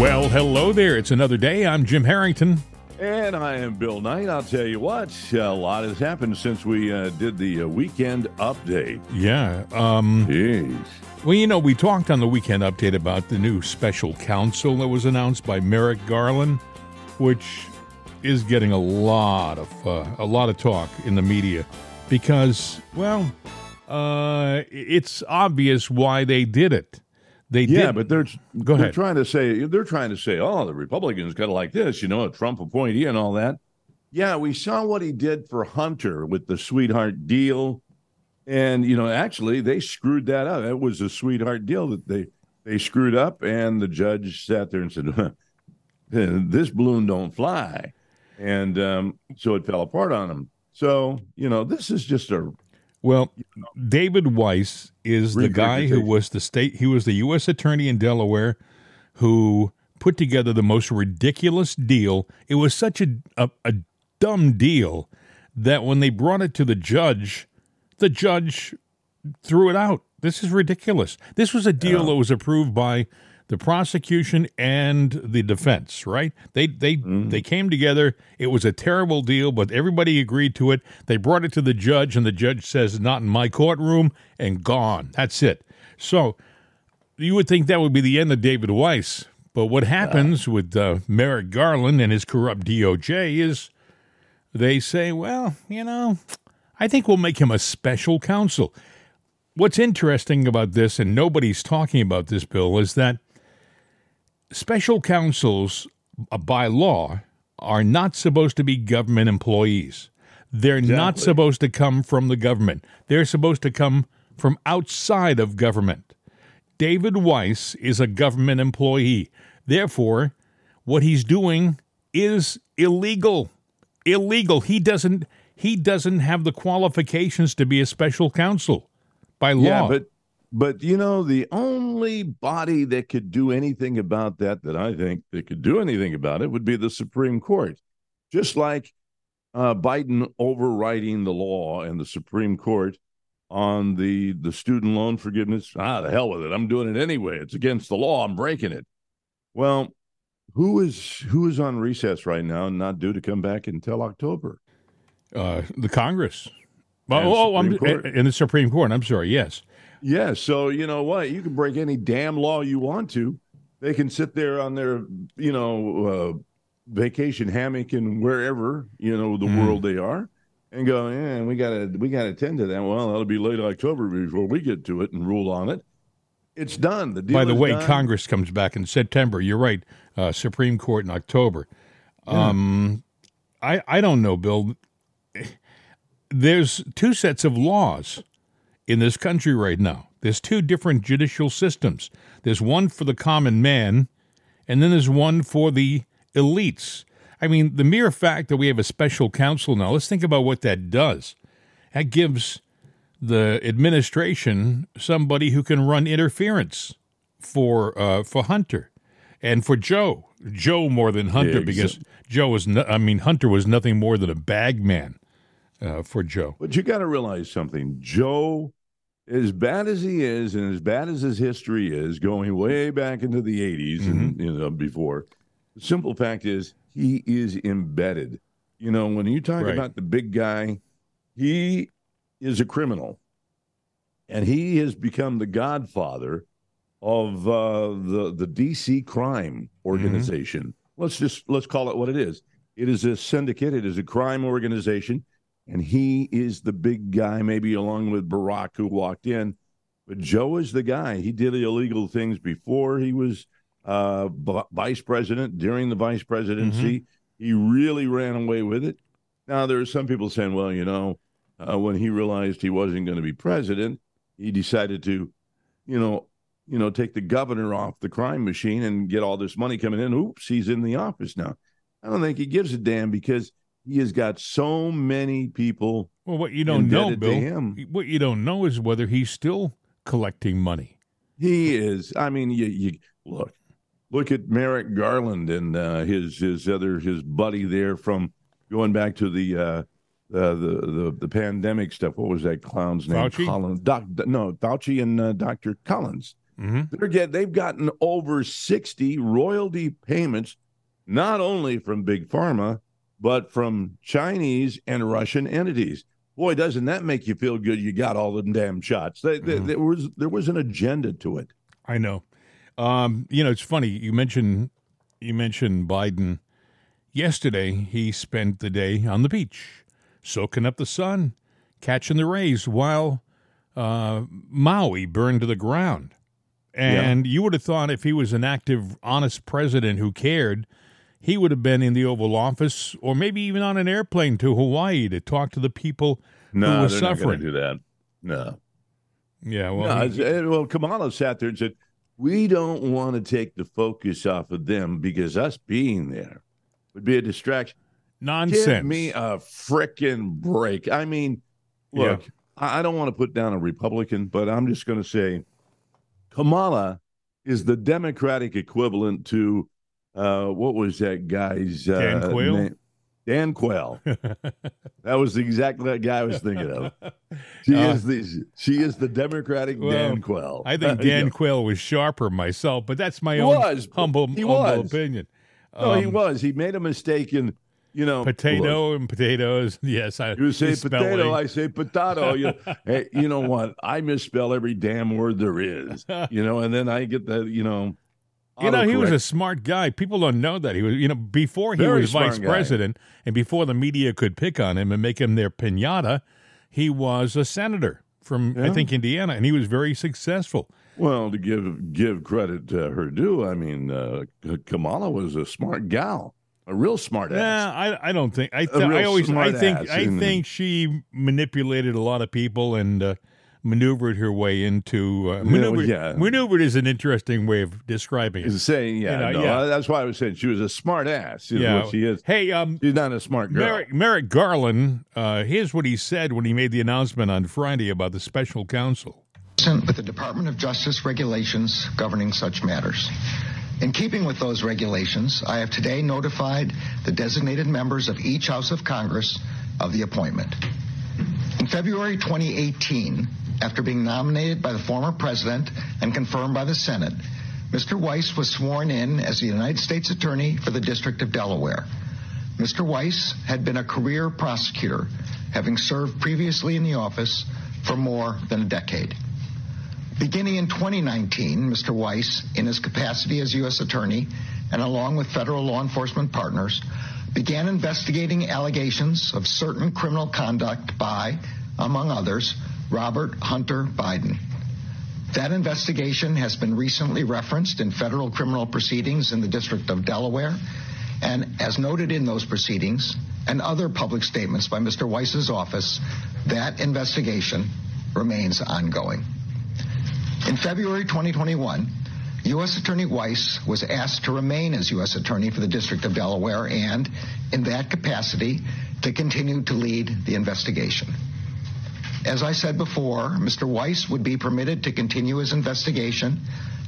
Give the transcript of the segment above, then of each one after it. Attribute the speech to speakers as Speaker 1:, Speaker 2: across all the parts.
Speaker 1: Well, hello there. It's another day. I'm Jim Harrington.
Speaker 2: And I am Bill Knight. I'll tell you what, a lot has happened since we uh, did the uh, weekend update.
Speaker 1: Yeah. Um,
Speaker 2: Jeez.
Speaker 1: well, you know, we talked on the weekend update about the new special counsel that was announced by Merrick Garland, which is getting a lot of uh, a lot of talk in the media because, well, uh, it's obvious why they did it. They
Speaker 2: Yeah,
Speaker 1: did.
Speaker 2: but they're
Speaker 1: Go
Speaker 2: they're
Speaker 1: ahead.
Speaker 2: trying to say they're trying to say, oh, the Republicans got to like this, you know, a Trump appointee and all that. Yeah, we saw what he did for Hunter with the sweetheart deal, and you know, actually, they screwed that up. It was a sweetheart deal that they they screwed up, and the judge sat there and said, "This balloon don't fly," and um, so it fell apart on him. So you know, this is just a
Speaker 1: Well, David Weiss is the guy who was the state he was the US attorney in Delaware who put together the most ridiculous deal. It was such a a, a dumb deal that when they brought it to the judge, the judge threw it out. This is ridiculous. This was a deal that was approved by the prosecution and the defense, right? They they they came together. It was a terrible deal, but everybody agreed to it. They brought it to the judge, and the judge says, "Not in my courtroom," and gone. That's it. So you would think that would be the end of David Weiss, but what happens with uh, Merrick Garland and his corrupt DOJ is they say, "Well, you know, I think we'll make him a special counsel." What's interesting about this, and nobody's talking about this, Bill, is that special counsels, uh, by law, are not supposed to be government employees. They're not supposed to come from the government. They're supposed to come from outside of government. David Weiss is a government employee. Therefore, what he's doing is illegal. Illegal. He doesn't he doesn't have the qualifications to be a special counsel by law.
Speaker 2: Yeah, but but you know the only body that could do anything about that that I think that could do anything about it would be the Supreme Court. Just like uh, Biden overriding the law and the Supreme Court on the the student loan forgiveness. Ah, the hell with it. I'm doing it anyway. It's against the law. I'm breaking it. Well, who is who is on recess right now and not due to come back until October?
Speaker 1: uh, the Congress. Oh,
Speaker 2: And
Speaker 1: oh, I'm
Speaker 2: Supreme Court.
Speaker 1: in the Supreme Court. I'm sorry. Yes.
Speaker 2: Yeah, so you know what? You can break any damn law you want to. They can sit there on their, you know, uh, vacation hammock and wherever you know the
Speaker 1: Mm.
Speaker 2: world they are, and go, yeah, we gotta we gotta attend to that. Well, that'll be late October before we get to it and rule on it. It's done. The deal
Speaker 1: By the way,
Speaker 2: done.
Speaker 1: Congress comes back in September. You're right. Uh, Supreme Court in October. Um, I I don't know, Bill. There's two sets of laws in this country right now. There's two different judicial systems. There's one for the common man, and then there's one for the elites. I mean, the mere fact that we have a special counsel now, let's think about what that does. That gives the administration somebody who can run interference for uh, for Hunter and for Joe. Joe more than Hunter
Speaker 2: Yeah,
Speaker 1: because Joe was no, I mean Hunter was nothing more than a bag man uh, for Joe.
Speaker 2: But you got to realize something. Joe, as bad as he is, and as bad as his history is, going way back into the 80s and you know before, the simple fact is he is embedded. You know, when you talk
Speaker 1: Right.
Speaker 2: about the big guy, he is a criminal, and he has become the godfather of uh, the the DC crime organization. Let's just let's call it what it is. It is a syndicate. It is a crime organization, and he is the big guy, maybe along with Barack, who walked in. But Joe is the guy. He did illegal things before he was uh, v- vice president. During the vice presidency, he really ran away with it. Now there are some people saying, well, you know, uh, when he realized he wasn't going to be president, he decided to, you know, you know, take the governor off the crime machine and get all this money coming in. Oops, he's in the office now. I don't think he gives a damn because he has got so many people.
Speaker 1: Well, what you don't know, Bill, what you don't know is whether he's still collecting money.
Speaker 2: He is. I mean, you, you look, look at Merrick Garland and uh, his his other his buddy there from going back to the uh, uh, the the the pandemic stuff. What was that clown's name?
Speaker 1: Fauci?
Speaker 2: Collins. Doc, no, Fauci and uh, Doctor Collins.
Speaker 1: Mm-hmm.
Speaker 2: They're get they've gotten over 60 royalty payments, not only from Big Pharma, but from Chinese and Russian entities. Boy, doesn't that make you feel good? You got all them damn shots. They, they,
Speaker 1: Mm-hmm.
Speaker 2: there was there was an agenda to it.
Speaker 1: I know. Um, you know, it's funny. You mentioned you mentioned Biden. Yesterday, he spent the day on the beach, soaking up the sun, catching the rays, while uh, Maui burned to the ground. And you would have thought if he was an active, honest president who cared, he would have been in the Oval Office or maybe even on an airplane to Hawaii to talk to the people
Speaker 2: No,
Speaker 1: who were suffering.
Speaker 2: No, they're not going to do that. No.
Speaker 1: Yeah, well,
Speaker 2: no, well, Kamala sat there and said, "We don't want to take the focus off of them because us being there would be a distraction."
Speaker 1: nonsense.
Speaker 2: Give me a frickin' break. I mean, look,
Speaker 1: Yeah.
Speaker 2: I don't want to put down a Republican, but I'm just going to say Kamala is the Democratic equivalent to uh, what was that guy's uh,
Speaker 1: Dan Quayle?
Speaker 2: name? Dan Quayle. that was exactly that guy I was thinking of. She
Speaker 1: Uh,
Speaker 2: is the she is the Democratic
Speaker 1: well,
Speaker 2: Dan Quayle.
Speaker 1: I think. Dan Quayle was sharper myself, but that's my
Speaker 2: He
Speaker 1: own
Speaker 2: was.
Speaker 1: humble,
Speaker 2: He
Speaker 1: humble
Speaker 2: was.
Speaker 1: opinion.
Speaker 2: No, he
Speaker 1: Um,
Speaker 2: was. He made a mistake in, you know, look,
Speaker 1: Potato and potatoes. Yes, I,
Speaker 2: You say potato,
Speaker 1: spelling.
Speaker 2: I say potato. You, hey, you know what? I misspell every damn word there is. You know, and then I get the, you know,
Speaker 1: You know, he was a smart guy. People don't know that he was. You know, before he
Speaker 2: Very
Speaker 1: was vice
Speaker 2: guy.
Speaker 1: president, and before the media could pick on him and make him their pinata, he was a senator from I think Indiana, and he was very successful.
Speaker 2: well to give give credit to her due. I mean, uh, Kamala was a smart gal, a real smart ass.
Speaker 1: Yeah, I, I don't think I. Th- I always I think I think she manipulated a lot of people and uh, maneuvered her way into uh, maneuvered.
Speaker 2: yeah.
Speaker 1: Maneuvered is an interesting way of describing it.
Speaker 2: saying, yeah,
Speaker 1: You know,
Speaker 2: no,
Speaker 1: yeah.
Speaker 2: that's why I was saying she was a smart ass. Is
Speaker 1: Yeah.
Speaker 2: what she is.
Speaker 1: Hey, um,
Speaker 2: She's not a smart girl.
Speaker 1: Merrick, Merrick Garland. Uh, here's what he said when he made the announcement on Friday about the special counsel.
Speaker 3: with the Department of Justice regulations governing such matters. In keeping with those regulations, I have today notified the designated members of each House of Congress of the appointment. In February 2018, after being nominated by the former president and confirmed by the Senate, Mr. Weiss was sworn in as the United States Attorney for the District of Delaware. Mr. Weiss had been a career prosecutor, having served previously in the office for more than a decade. Beginning in 2019, Mr. Weiss, in his capacity as U.S. Attorney and along with federal law enforcement partners, began investigating allegations of certain criminal conduct by, among others, Robert Hunter Biden. That investigation has been recently referenced in federal criminal proceedings in the District of Delaware, and as noted in those proceedings and other public statements by Mr. Weiss's office, that investigation remains ongoing. In February 2021, U.S. Attorney Weiss was asked to remain as U.S. Attorney for the District of Delaware and, in that capacity, to continue to lead the investigation. As I said before, Mr. Weiss would be permitted to continue his investigation,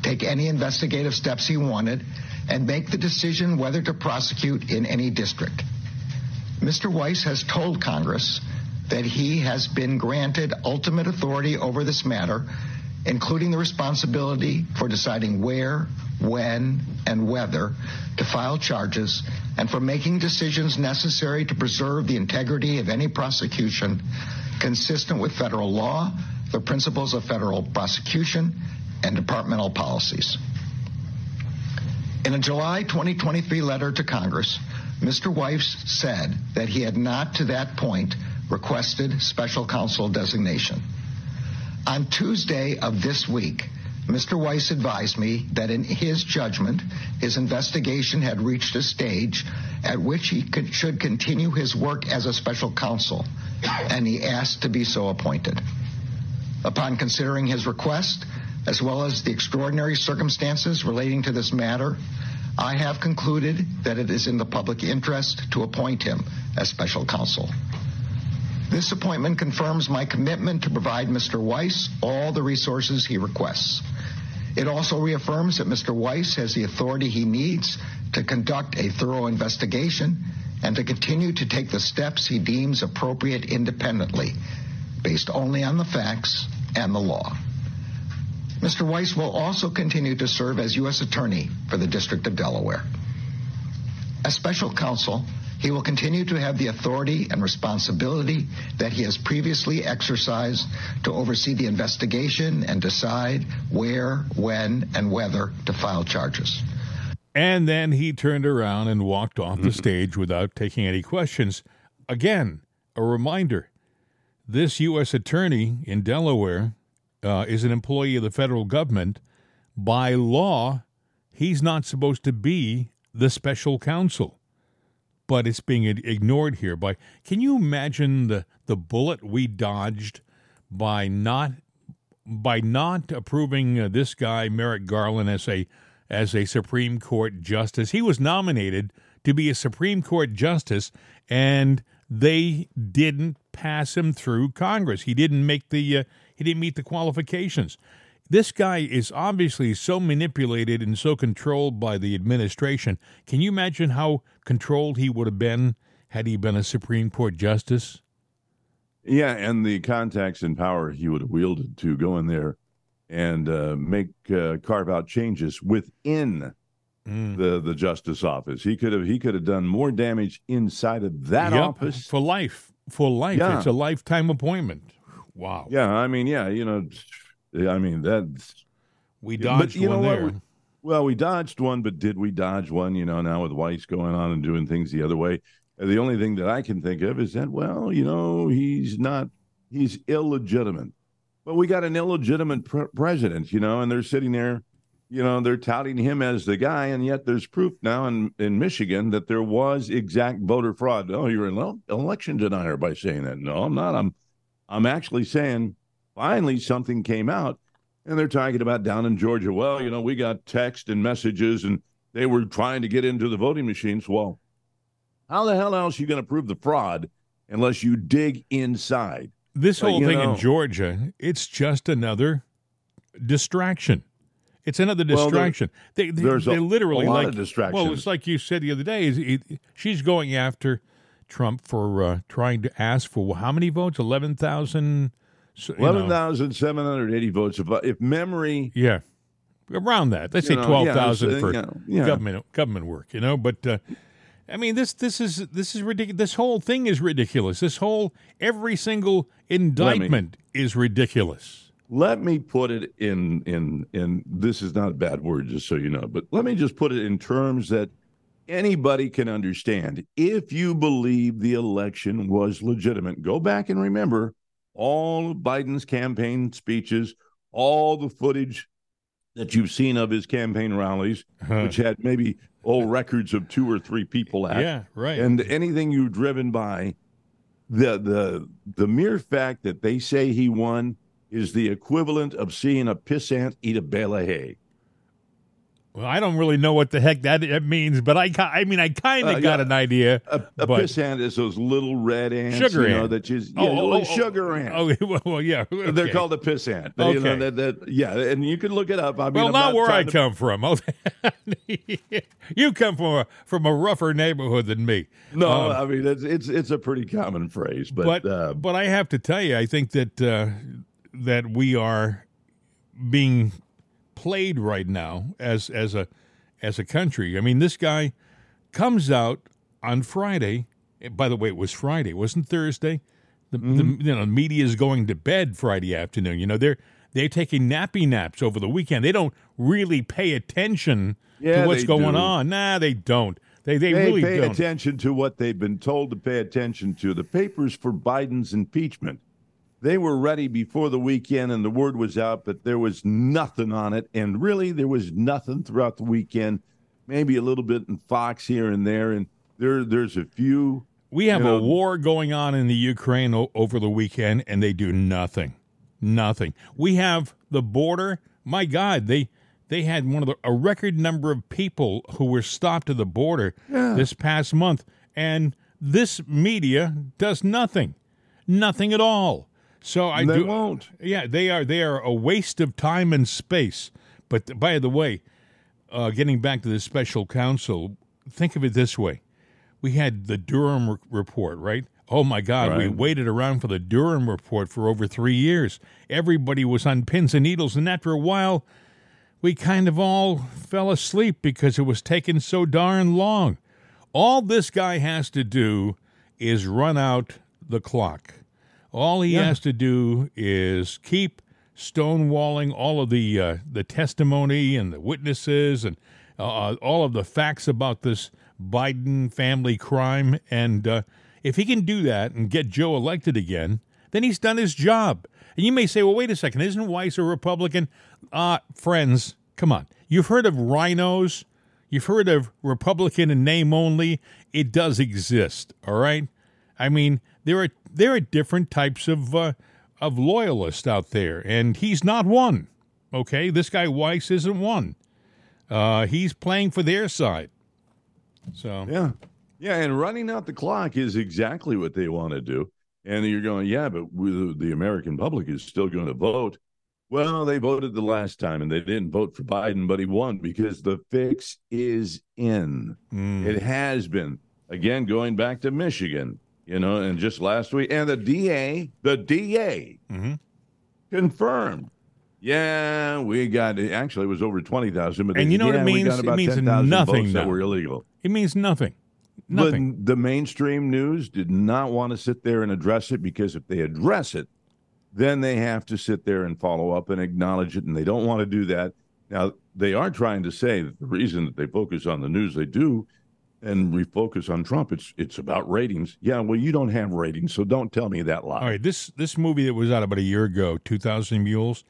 Speaker 3: take any investigative steps he wanted, and make the decision whether to prosecute in any district. Mr. Weiss has told Congress that he has been granted ultimate authority over this matter, including the responsibility for deciding where, when, and whether to file charges, and for making decisions necessary to preserve the integrity of any prosecution consistent with federal law, the principles of federal prosecution, and departmental policies. In a July 2023 letter to Congress, Mr. Weiss said that he had not to that point requested special counsel designation. On Tuesday of this week, Mr. Weiss advised me that in his judgment, his investigation had reached a stage at which he could, should continue his work as a special counsel, and he asked to be so appointed. Upon considering his request, as well as the extraordinary circumstances relating to this matter, I have concluded that it is in the public interest to appoint him as special counsel. This appointment confirms my commitment to provide Mr. Weiss all the resources he requests. It also reaffirms that Mr. Weiss has the authority he needs to conduct a thorough investigation and to continue to take the steps he deems appropriate independently, based only on the facts and the law. Mr. Weiss will also continue to serve as U.S. Attorney for the District of Delaware. As special counsel, he will continue to have the authority and responsibility that he has previously exercised to oversee the investigation and decide where, when, and whether to file charges.
Speaker 1: And then he turned around and walked off the stage without taking any questions. Again, a reminder this U.S. attorney in Delaware uh, is an employee of the federal government. By law, he's not supposed to be the special counsel. But it's being ignored here by can you imagine the, the bullet we dodged by not by not approving uh, this guy Merrick Garland as a as a Supreme Court justice. He was nominated to be a Supreme Court justice and they didn't pass him through Congress. He didn't make the uh, he didn't meet the qualifications. This guy is obviously so manipulated and so controlled by the administration. Can you imagine how controlled he would have been had he been a Supreme Court justice?
Speaker 2: Yeah, and the contacts and power he would have wielded to go in there and uh, make uh, carve out changes within mm. the the justice office. He could have he could have done more damage inside of that
Speaker 1: yep,
Speaker 2: office
Speaker 1: for life. For life, yeah. it's a lifetime appointment. Wow.
Speaker 2: Yeah, I mean, yeah, you know, I mean that's
Speaker 1: we dodged but, you one know there.
Speaker 2: What? We, well, we dodged one, but did we dodge one? You know, now with Weiss going on and doing things the other way. The only thing that I can think of is that, well, you know, he's not, he's illegitimate. But we got an illegitimate pre- president, you know, and they're sitting there, you know, they're touting him as the guy, and yet there's proof now in, in Michigan that there was exact voter fraud. Oh, you're an election denier by saying that. No, I'm not. I'm I'm actually saying finally something came out, and they're talking about down in Georgia. Well, you know, we got text and messages, and they were trying to get into the voting machines. Well, how the hell else are you going to prove the fraud unless you dig inside?
Speaker 1: This whole thing know, in Georgia, it's just another distraction. It's another distraction. Well, there, they, they,
Speaker 2: there's
Speaker 1: they
Speaker 2: a,
Speaker 1: literally
Speaker 2: a
Speaker 1: like
Speaker 2: distractions.
Speaker 1: Well, it's like you said the other day. she's going after Trump for uh, trying to ask for how many votes? Eleven thousand.
Speaker 2: Eleven thousand seven hundred eighty votes. If, if memory,
Speaker 1: yeah, around that. Let's say twelve thousand yeah, for you know, yeah. government government work. You know, but uh, I mean this this is this is ridiculous. This whole thing is ridiculous. This whole every single indictment me, is ridiculous.
Speaker 2: Let me put it in in in this is not a bad word, just so you know, but let me just put it in terms that anybody can understand. If you believe the election was legitimate, go back and remember all of Biden's campaign speeches, all the footage that you've seen of his campaign rallies, huh. which had maybe old records of two or three people at.
Speaker 1: Yeah, right.
Speaker 2: And anything you've driven by, the the the mere fact that they say he won is the equivalent of seeing a pissant eat a bale of hay.
Speaker 1: Well, I don't really know what the heck that means, but I, I mean, I kind of uh, got yeah. an idea.
Speaker 2: A, a piss ant is those little red ants,
Speaker 1: sugar
Speaker 2: you
Speaker 1: ant.
Speaker 2: that just yeah, oh, oh, oh, sugar ant.
Speaker 1: Oh, well, yeah, okay.
Speaker 2: they're called a piss ant.
Speaker 1: Okay.
Speaker 2: You know, that, that, yeah, and you can look it up. I mean,
Speaker 1: well,
Speaker 2: I'm
Speaker 1: not,
Speaker 2: not
Speaker 1: where I
Speaker 2: to...
Speaker 1: come from. you come from a from a rougher neighborhood than me.
Speaker 2: No, um, I mean it's it's it's a pretty common phrase, but
Speaker 1: but,
Speaker 2: uh,
Speaker 1: but I have to tell you, I think that uh, that we are being played right now as as a as a country. I mean, this guy comes out on Friday. By the way, it was Friday, it wasn't Thursday. The, mm-hmm. the you know media is going to bed Friday afternoon. You know they're they're taking nappy naps over the weekend. They don't really pay attention
Speaker 2: yeah,
Speaker 1: to what's going
Speaker 2: do.
Speaker 1: on. Nah, they don't. They they,
Speaker 2: they
Speaker 1: really
Speaker 2: pay
Speaker 1: don't.
Speaker 2: Pay attention to what they've been told to pay attention to. The papers for Biden's impeachment they were ready before the weekend and the word was out, but there was nothing on it. And really, there was nothing throughout the weekend. Maybe a little bit in Fox here and there. And there, there's a few.
Speaker 1: We have
Speaker 2: you know,
Speaker 1: a war going on in the Ukraine o- over the weekend, and they do nothing. Nothing. We have the border. My God, they they had one of the a record number of people who were stopped at the border yeah. this past month, and this media does nothing, nothing at all. So I
Speaker 2: they
Speaker 1: do,
Speaker 2: won't.
Speaker 1: Yeah, they are. They are a waste of time and space. But by the way, uh, getting back to the special counsel, think of it this way: we had the Durham r- report, right? Oh my God, we waited around for the Durham report for over three years. Everybody was on pins and needles, and after a while, we kind of all fell asleep because it was taking so darn long. All this guy has to do is run out the clock. All he has to do is keep stonewalling all of the uh, the testimony and the witnesses and uh, all of the facts about this Biden family crime. And uh, if he can do that and get Joe elected again, then he's done his job. And you may say, well, wait a second, isn't Weiss a Republican? Uh, friends, come on. You've heard of RINOs. You've heard of Republican in name only. It does exist, all right? I mean, there are there are different types of uh, of loyalists out there, and he's not one. Okay, this guy Weiss isn't one. Uh, he's playing for their side. So
Speaker 2: Yeah. Yeah. And running out the clock is exactly what they want to do. And you're going, yeah, but the American public is still going to vote. Well, they voted the last time and they didn't vote for Biden, but he won because the fix is in.
Speaker 1: mm,
Speaker 2: It has been. Again, going back to Michigan, you know, and just last week, and the DA, the DA
Speaker 1: mhm.
Speaker 2: confirmed. Yeah, we got actually it was over twenty thousand, but
Speaker 1: And you know what it means? It means
Speaker 2: 10,000
Speaker 1: nothing
Speaker 2: that were illegal.
Speaker 1: it means nothing. Nothing.
Speaker 2: But the mainstream news did not want to sit there and address it because if they address it, then they have to sit there and follow up and acknowledge it, and they don't want to do that. Now they are trying to say that the reason that they focus on the news they do and refocus on Trump, it's it's about ratings. Yeah, well, you don't have ratings, so don't tell me that lie.
Speaker 1: All right, this this movie that was out about a year ago, Two Thousand Mules,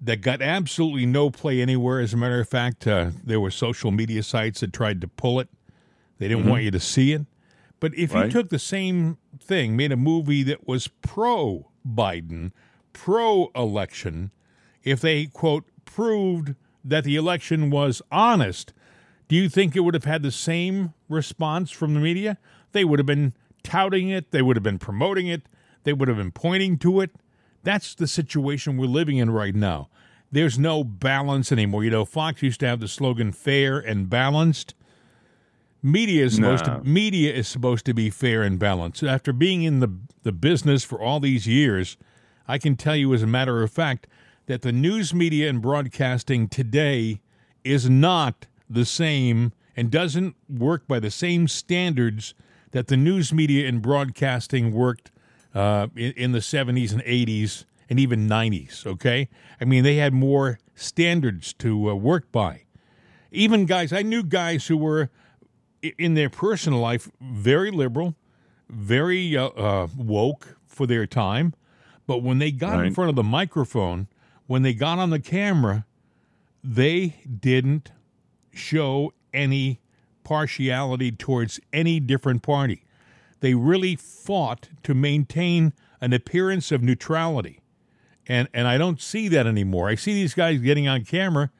Speaker 1: that got absolutely no play anywhere. As a matter of fact, uh, there were social media sites that tried to pull it. They didn't want you to see it. But if you took the same thing, made a movie that was pro Biden, pro election, if they quote proved that the election was honest, do you think it would have had the same response from the media? They would have been touting it, they would have been promoting it, they would have been pointing to it. That's the situation we're living in right now. There's no balance anymore. You know, Fox used to have the slogan fair and balanced. Media is supposed
Speaker 2: Nah.
Speaker 1: to media is supposed to be fair and balanced. After being in the the business for all these years, I can tell you as a matter of fact that the news media and broadcasting today is not the same and doesn't work by the same standards that the news media and broadcasting worked uh, in, in the 70s and 80s and even 90s. Okay, I mean they had more standards to uh, work by. Even guys, I knew guys who were in their personal life very liberal, very uh, uh, woke for their time, but when they got in front of the microphone, when they got on the camera, they didn't show any partiality towards any different party. They really fought to maintain an appearance of neutrality. And and I don't see that anymore. I see these guys getting on camera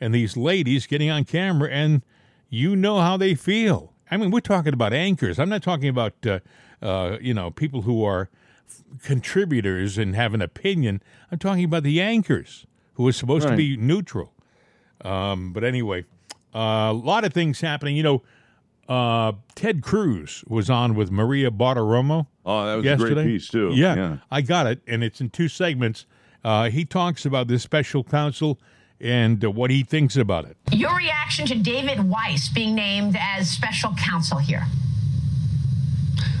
Speaker 1: and these ladies getting on camera and you know how they feel. I mean, we're talking about anchors. I'm not talking about uh, uh, you know people who are f- contributors and have an opinion. I'm talking about the anchors who are supposed to be neutral. Um, but anyway, a lot of things happening. You know, uh, Ted Cruz was on with Maria Bartiromo
Speaker 2: Oh, that was
Speaker 1: yesterday.
Speaker 2: a great piece too.
Speaker 1: Yeah, I got it, and it's in two segments. Uh, he talks about this special counsel and uh, what he thinks about it.
Speaker 4: Your reaction to David Weiss being named as special counsel here?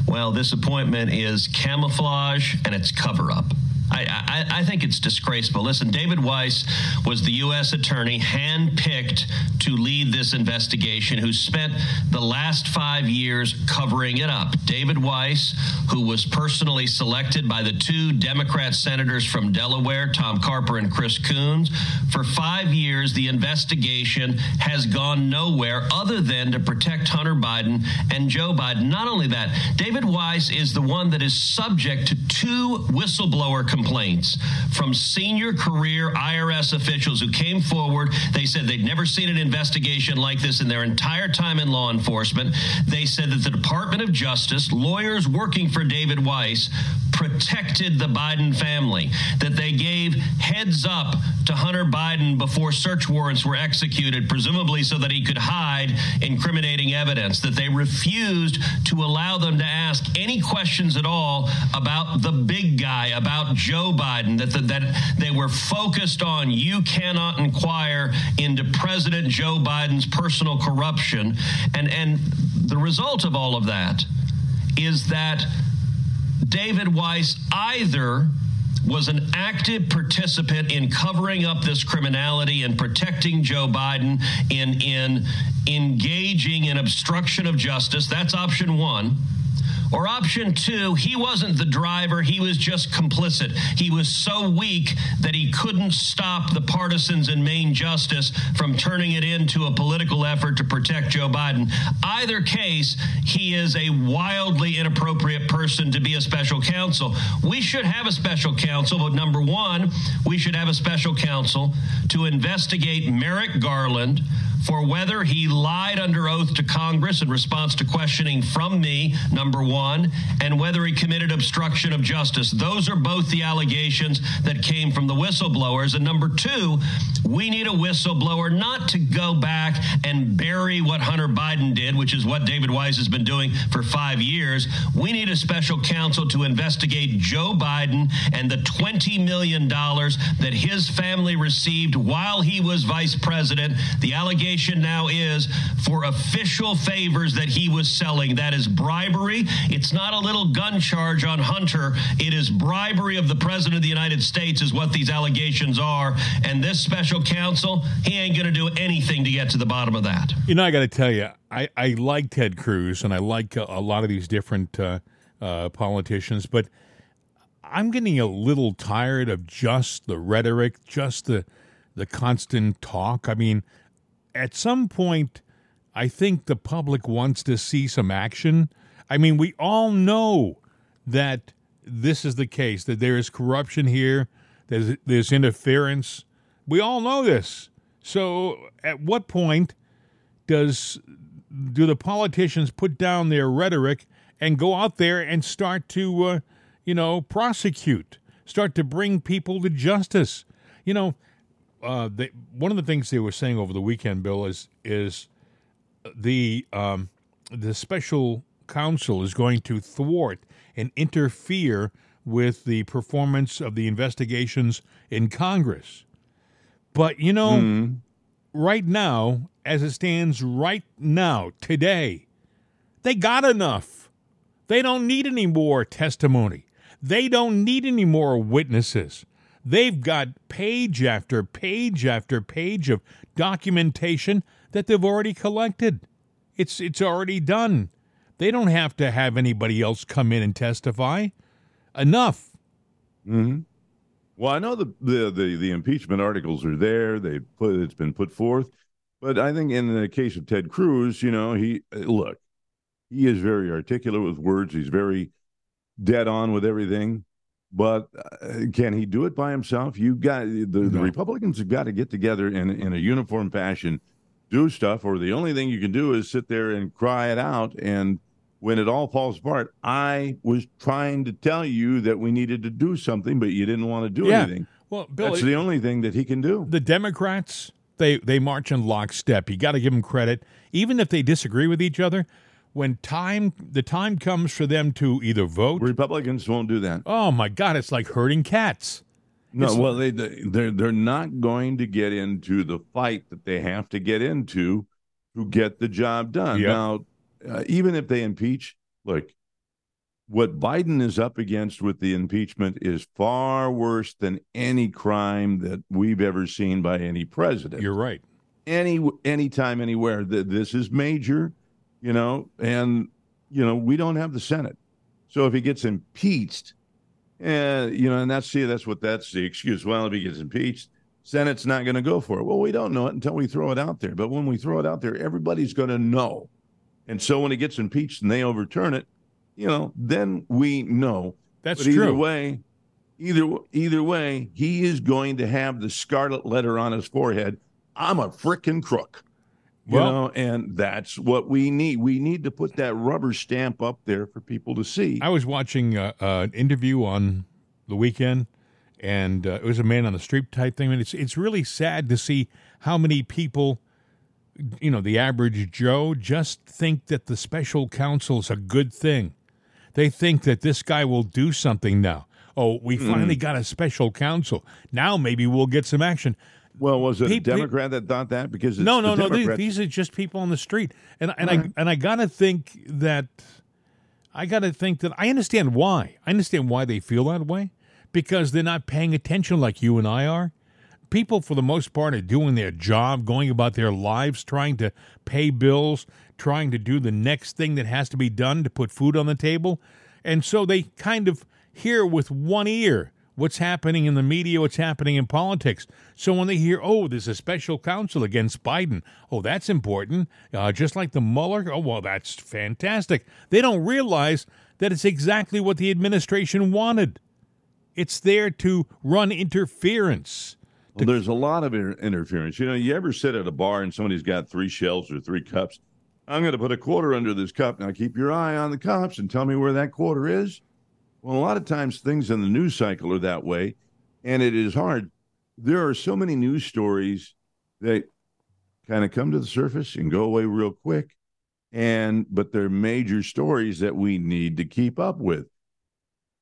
Speaker 5: Well, this appointment is camouflage and it's cover up. I, I, I think it's disgraceful. Listen, David Weiss was the U.S. attorney handpicked to lead this investigation, who spent the last five years covering it up. David Weiss, who was personally selected by the two Democrat senators from Delaware, Tom Carper and Chris Coons. For five years, the investigation has gone nowhere other than to protect Hunter Biden and Joe Biden. Not only that, David Weiss is the one that is subject to two whistleblower complaints from senior career IRS officials who came forward. They said they'd never seen an investigation like this in their entire time in law enforcement. They said that the Department of Justice, lawyers working for David Weiss, protected the Biden family, that they gave heads up to Hunter Biden before search warrants were executed, presumably so that he could hide incriminating evidence, that they refused to allow them to ask any questions at all about the big guy, about Joe Biden, that, the, that they were focused on you cannot inquire into President Joe Biden's personal corruption. And, and the result of all of that is that David Weiss either was an active participant in covering up this criminality and protecting Joe Biden in in engaging in obstruction of justice. That's option 1 or option two, he wasn't the driver, he was just complicit. He was so weak that he couldn't stop the partisans in Main Justice from turning it into a political effort to protect Joe Biden. Either case, he is a wildly inappropriate person to be a special counsel. We should have a special counsel, but number one, we should have a special counsel to investigate Merrick Garland for whether he lied under oath to Congress in response to questioning from me, number one, and whether he committed obstruction of justice. Those are both the allegations that came from the whistleblowers. And number two, we need a whistleblower not to go back and bury what Hunter Biden did, which is what David Weiss has been doing for five years. We need a special counsel to investigate Joe Biden and the $20 million that his family received while he was vice president. The allegation now is for official favors that he was selling. That is bribery. It's not a little gun charge on Hunter. It is bribery of the president of the United States, is what these allegations are. And this special counsel, he ain't going to do anything to get to the bottom of that.
Speaker 1: You know, I got to tell you, I, I like Ted Cruz and I like a, a lot of these different uh, uh, politicians, but I'm getting a little tired of just the rhetoric, just the the constant talk. I mean, at some point, I think the public wants to see some action. I mean, we all know that this is the case, that there is corruption here, there's, there's interference. We all know this. So, at what point does do the politicians put down their rhetoric and go out there and start to, uh, you know, prosecute, start to bring people to justice? You know, uh, they, one of the things they were saying over the weekend, Bill, is is the um, the special counsel is going to thwart and interfere with the performance of the investigations in Congress. But you know, mm. right now, as it stands right now, today, they got enough. They don't need any more testimony. They don't need any more witnesses. They've got page after page after page of documentation that they've already collected. It's it's already done. They don't have to have anybody else come in and testify. Enough.
Speaker 2: hmm Well, I know the, the the the impeachment articles are there. They put it's been put forth, but I think in the case of Ted Cruz, you know, he look, he is very articulate with words. He's very dead on with everything. But uh, can he do it by himself? You got the, no. the Republicans have got to get together in in a uniform fashion, do stuff, or the only thing you can do is sit there and cry it out. And when it all falls apart, I was trying to tell you that we needed to do something, but you didn't want to do yeah. anything. Well, Bill, that's the only thing that he can do.
Speaker 1: The Democrats, they they march in lockstep. You got to give them credit, even if they disagree with each other when time the time comes for them to either vote
Speaker 2: republicans won't do that.
Speaker 1: Oh my god it's like herding cats.
Speaker 2: No it's, well they they're they're not going to get into the fight that they have to get into to get the job done. Yep. now uh, even if they impeach look what biden is up against with the impeachment is far worse than any crime that we've ever seen by any president.
Speaker 1: You're right.
Speaker 2: Any anytime anywhere. This is major you know, and you know we don't have the Senate, so if he gets impeached, and you know, and that's see that's what that's the excuse. Well, if he gets impeached, Senate's not going to go for it. Well, we don't know it until we throw it out there. But when we throw it out there, everybody's going to know. And so when he gets impeached and they overturn it, you know, then we know.
Speaker 1: That's
Speaker 2: but either
Speaker 1: true.
Speaker 2: way, either either way, he is going to have the scarlet letter on his forehead. I'm a frickin' crook. You
Speaker 1: Well-
Speaker 2: know, and that's what we need. We need to put that rubber stamp up there for people to see.
Speaker 1: I was watching uh, uh, an interview on the weekend, and uh, it was a man on the street type thing. And it's it's really sad to see how many people, you know, the average Joe, just think that the special counsel is a good thing. They think that this guy will do something now. Oh, we
Speaker 2: Hmm.
Speaker 1: finally got a special counsel. Now maybe we'll get some action.
Speaker 2: Well, was it
Speaker 1: Pe-
Speaker 2: a Democrat that thought that? Because it's
Speaker 1: no,
Speaker 2: the
Speaker 1: no, no. These, these are just people on the street, and and I uh-huh. and I gotta think that I gotta think that I understand why. I understand why they feel that way because they're not paying attention like you and I are. People, for the most part, are doing their job, going about their lives, trying to pay bills, trying to do the next thing that has to be done to put food on the table, and so they kind of hear with one ear what's happening in the media, what's happening in politics. So when they hear, oh, there's a special counsel against Biden, oh, that's important, uh, just like the Mueller, oh, well, that's fantastic. They don't realize that it's exactly what the administration wanted. It's there to run interference.
Speaker 2: Well, there's a lot of inter- interference. You know, you ever sit at a bar and somebody's got three shells or three cups? I'm going to put a quarter under this cup. Now keep your eye on the cups and tell me where that quarter is. Well, a lot of times things in the news cycle are that way, and it is hard. There are so many news stories that kind of come to the surface and go away real quick, and but they're major stories that we need to keep up with.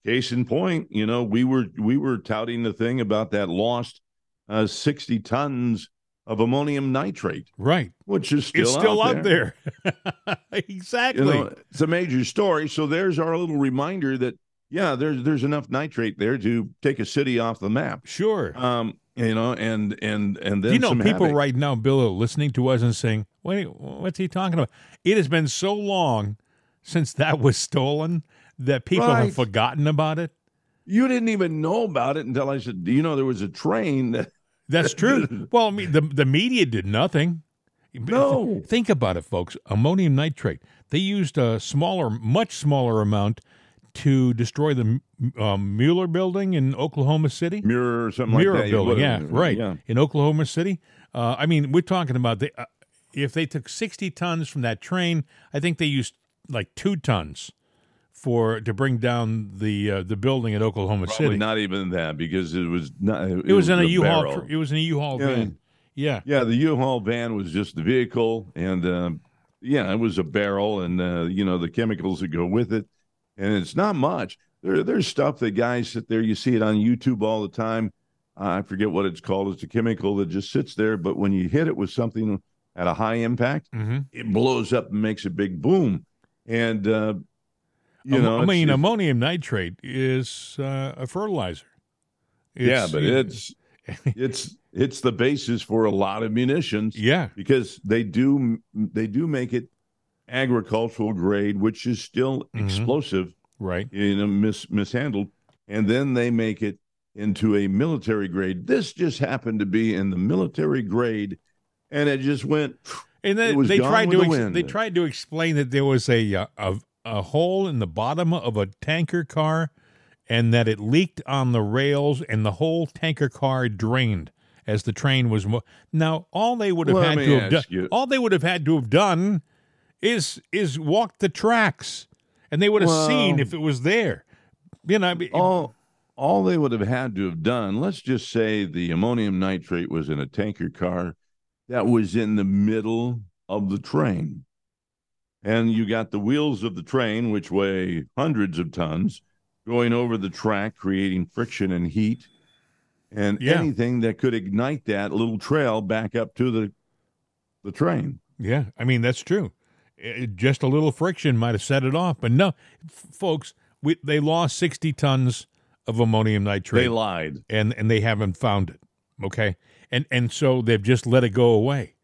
Speaker 2: Case in point, you know, we were we were touting the thing about that lost uh, 60 tons of ammonium nitrate,
Speaker 1: Right.
Speaker 2: which is still
Speaker 1: it's still
Speaker 2: out
Speaker 1: out there. exactly.
Speaker 2: You know, it's a major story. So there's our little reminder that yeah, there's there's enough nitrate there to take a city off the map.
Speaker 1: sure.
Speaker 2: Um, you know, and and and then
Speaker 1: you know people
Speaker 2: havoc.
Speaker 1: right now, Bill, are listening to us and saying, "Wait, what's he talking about?" It has been so long since that was stolen that people
Speaker 2: Right.
Speaker 1: have forgotten about it.
Speaker 2: You didn't even know about it until I said, "Do you know, there was a train that
Speaker 1: That's true. well, I mean, the the media did nothing.
Speaker 2: No.
Speaker 1: think about it, folks. Ammonium nitrate. They used a smaller, much smaller amount to destroy the um, Murrah building in Oklahoma City.
Speaker 2: mirror or something
Speaker 1: Mirror
Speaker 2: like that.
Speaker 1: building, yeah, right.
Speaker 2: Yeah.
Speaker 1: In Oklahoma City. Uh, I mean, we're talking about the, uh, if they took 60 tons from that train, I think they used like two tons for to bring down the uh, the building at Oklahoma
Speaker 2: Probably
Speaker 1: City.
Speaker 2: not even that because it was not. It,
Speaker 1: it was in a U-Haul. tr- It was in a U-Haul
Speaker 2: Yeah.
Speaker 1: van. Yeah.
Speaker 2: Yeah, the U-Haul van was just the vehicle, and uh, yeah, it was a barrel, and uh, you know the chemicals that go with it, and it's not much. There, there's stuff that guys sit there. You see it on YouTube all the time. I forget what it's called. It's a chemical that just sits there, but when you hit it with something at a high impact,
Speaker 1: hmm
Speaker 2: it blows up and makes a big boom. And uh, you
Speaker 1: Am-
Speaker 2: know,
Speaker 1: I mean, ammonium nitrate is uh, a fertilizer.
Speaker 2: yeah,
Speaker 1: It's-
Speaker 2: but it's it's it's the basis for a lot of munitions.
Speaker 1: yeah,
Speaker 2: because they do they do make it agricultural grade, which is still
Speaker 1: Mhm.
Speaker 2: explosive,
Speaker 1: right.
Speaker 2: you know, mis, mishandled, and then they make it into a military grade. This just happened to be in the military grade, and it just went.
Speaker 1: And then they tried to ex- they tried to explain that there was a, uh, a a hole in the bottom of a tanker car, and that it leaked on the rails, and the whole tanker car drained as the train was. Mo- now, all they would have
Speaker 2: Well,
Speaker 1: had to have done, all they would have had to have done, is is walk the tracks, and they would have seen if it was there. You know, I mean,
Speaker 2: all all they would have had to have done. Let's just say the ammonium nitrate was in a tanker car that was in the middle of the train. And you got the wheels of the train, which weigh hundreds of tons, going over the track, creating friction and heat, and
Speaker 1: Yeah.
Speaker 2: anything that could ignite that little trail back up to the the train.
Speaker 1: Yeah, I mean that's true. It- just a little friction might have set it off, but no, f- folks, we, they lost sixty tons of ammonium nitrate,
Speaker 2: They lied.
Speaker 1: and and they haven't found it. Okay, and and so they've just let it go away.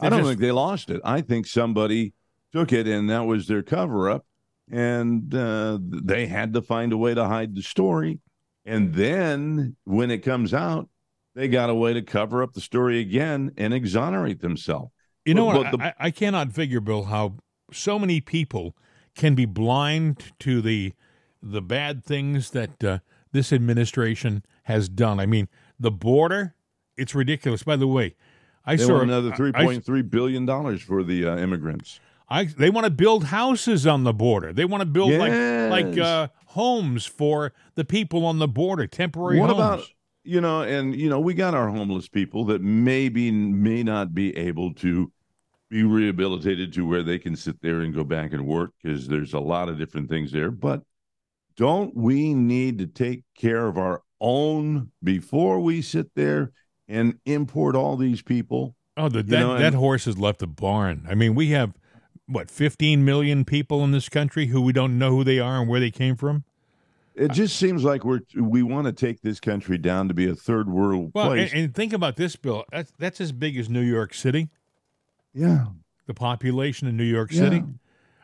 Speaker 2: I
Speaker 1: They've
Speaker 2: don't
Speaker 1: just-
Speaker 2: think they lost it. I think somebody took it and that was their cover up. And uh, they had to find a way to hide the story. And then when it comes out, they got a way to cover up the story again and exonerate themselves.
Speaker 1: You know what?
Speaker 2: the-
Speaker 1: I, I cannot figure, Bill, how so many people can be blind to the the bad things that uh, this administration has done. I mean, the border, it's ridiculous. By the way, I saw
Speaker 2: another three point three billion dollars for the uh, immigrants.
Speaker 1: I, they want to build houses on the border. They want to build like like uh, homes for the people on the border, temporary
Speaker 2: What
Speaker 1: homes.
Speaker 2: about you know, and you know, we got our homeless people that maybe may not be able to be rehabilitated to where they can sit there and go back and work because there's a lot of different things there. But don't we need to take care of our own before we sit there and import all these people?
Speaker 1: Oh, the, that
Speaker 2: know,
Speaker 1: that
Speaker 2: and-
Speaker 1: horse has left the barn. I mean, we have what 15 million people in this country who we don't know who they are and where they came from.
Speaker 2: It just seems like we're we want to take this country down to be a third world
Speaker 1: Well, and,
Speaker 2: place.
Speaker 1: and think about this, Bill. That's that's as big as New York City.
Speaker 2: yeah.
Speaker 1: The population in New York
Speaker 2: Yeah.
Speaker 1: City.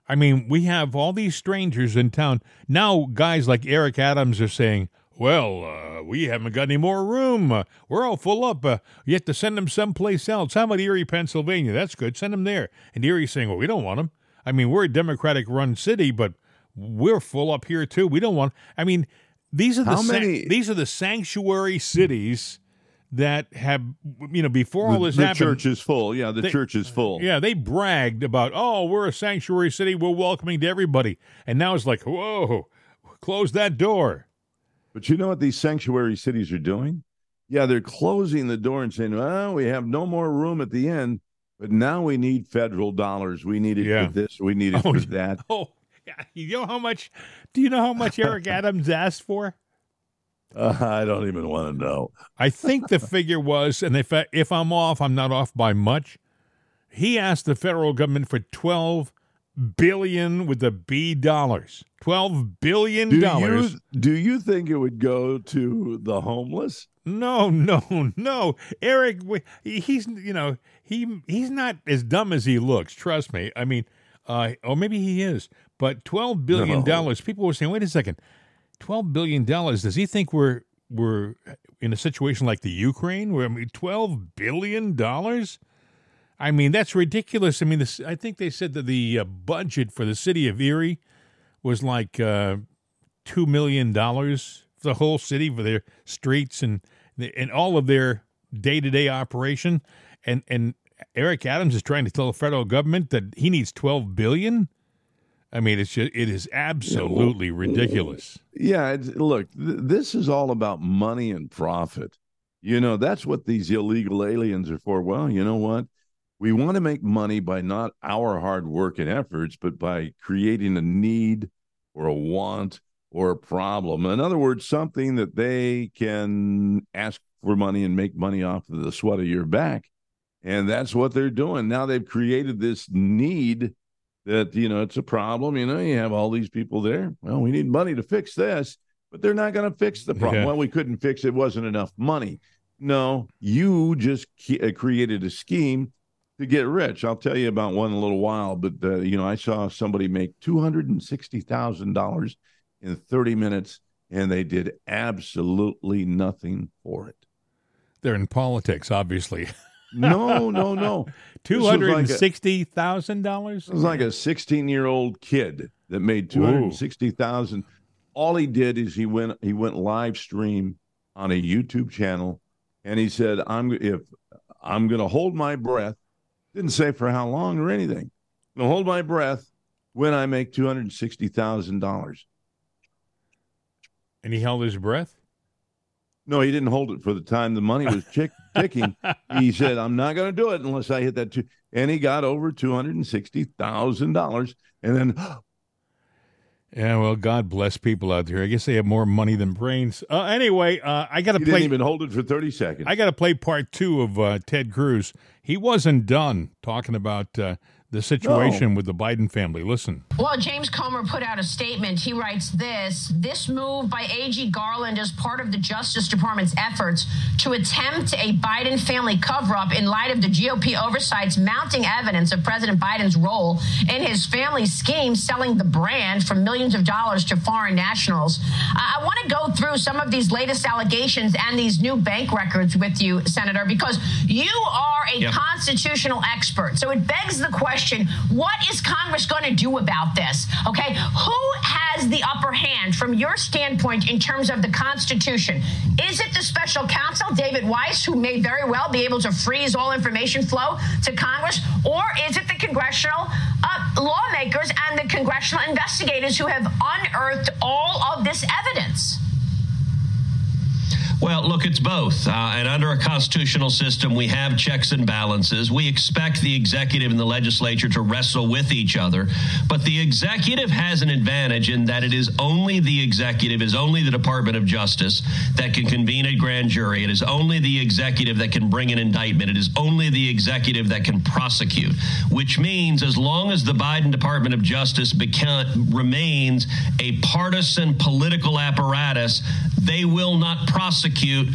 Speaker 1: I mean, we have all these strangers in town now. Guys like Eric Adams are saying, "Well, uh, we haven't got any more room. Uh, we're all full up. Uh, you have to send them someplace else. How about Erie, Pennsylvania? That's good. Send them there." And Erie's saying, "Well, we don't want them. I mean, we're a Democratic-run city, but we're full up here too. We don't want. I mean, these are the san-
Speaker 2: many-
Speaker 1: these are the sanctuary cities." That have you know before all this
Speaker 2: the
Speaker 1: happened,
Speaker 2: church is full. Yeah, the
Speaker 1: They-
Speaker 2: church is full.
Speaker 1: yeah, they bragged about, oh, we're a sanctuary city, we're welcoming to everybody. And now it's like, whoa, close that door.
Speaker 2: But you know what these sanctuary cities are doing? Yeah, they're closing the door and saying, well, we have no more room at the end, but now we need federal dollars. We need it
Speaker 1: Yeah.
Speaker 2: for this, we need it
Speaker 1: Oh,
Speaker 2: for that.
Speaker 1: Oh, yeah. You know how much, do you know how much Eric Adams asked for?
Speaker 2: Uh, I don't even want to know.
Speaker 1: I think the figure was, and if, I, if I'm off, I'm not off by much. He asked the federal government for 12 billion with the B dollars. 12 billion
Speaker 2: Do
Speaker 1: dollars.
Speaker 2: you, do you think it would go to the homeless?
Speaker 1: No, no, no. Eric, he's you know he he's not as dumb as he looks. Trust me. I mean, uh, or maybe he is. But twelve billion dollars. People were saying, wait a second, twelve billion dollars. Does he think we're we're in a situation like the Ukraine where I mean, twelve billion dollars? I mean, that's ridiculous. I mean, this, I think they said that the uh, budget for the city of Erie was like uh, two million dollars for the whole city for their streets and and all of their day to day operation. And and Eric Adams is trying to tell the federal government that he needs twelve billion. I mean, it's just it is absolutely ridiculous.
Speaker 2: Yeah, it's, look, th- this is all about money and profit. You know, that's what these illegal aliens are for. Well, you know what? We want to make money by not our hard work and efforts, but by creating a need or a want or a problem. In other words, something that they can ask for money and make money off of the sweat of your back. And that's what they're doing. Now they've created this need that, you know, it's a problem. You know, you have all these people there. Well, we need money to fix this, but they're not going to fix the problem.
Speaker 1: Yeah.
Speaker 2: Well, we couldn't fix it. Wasn't enough money. No, you just ke- uh, created a scheme to get rich. I'll tell you about one in a little while, but uh, you know, I saw somebody make two hundred and sixty thousand dollars in thirty minutes, and they did absolutely nothing for it.
Speaker 1: They're in politics, obviously.
Speaker 2: No, no, no.
Speaker 1: Two
Speaker 2: was like
Speaker 1: hundred
Speaker 2: a-
Speaker 1: and sixty thousand dollars.
Speaker 2: It was like a sixteen-year-old kid that made two hundred and sixty thousand. All he did is he went he went live stream on a YouTube channel, and he said, "I'm if I'm going to hold my breath." Didn't say for how long or anything. I'm going to hold my breath when I make two hundred sixty thousand dollars.
Speaker 1: And he held his breath.
Speaker 2: No, he didn't hold it for the time the money was tick, ticking. He said, "I'm not going to do it unless I hit that." Two. And he got over two hundred and sixty thousand dollars, and then
Speaker 1: Yeah, well, God bless people out there. I guess they have more money than brains. Uh, anyway, uh, I got to play.
Speaker 2: didn't even hold it for thirty seconds.
Speaker 1: I got to play part two of uh, Ted Cruz. He wasn't done talking about uh, the situation with the Biden family. Listen.
Speaker 4: Well, James Comer put out a statement. He writes this This move by AG Garland is part of the Justice Department's efforts to attempt a Biden family cover up in light of the GOP oversight's mounting evidence of President Biden's role in his family's scheme selling the brand for millions of dollars to foreign nationals. I, I want to go through some of these latest allegations and these new bank records with you, Senator, because you are a
Speaker 5: Yep.
Speaker 4: constitutional expert. So it begs the question question what is Congress going to do about this? Okay. Who has the upper hand from your standpoint in terms of the Constitution? Is it the special counsel, David Weiss, who may very well be able to freeze all information flow to Congress? Or is it the congressional uh, lawmakers and the congressional investigators who have unearthed all of this evidence?
Speaker 5: Well, look, it's both. Uh, and under a constitutional system, we have checks and balances. We expect the executive and the legislature to wrestle with each other. But the executive has an advantage in that it is only the executive, is only the Department of Justice that can convene a grand jury. It is only the executive that can bring an indictment. It is only the executive that can prosecute, which means as long as the Biden Department of Justice remains a partisan political apparatus, they will not prosecute prosecute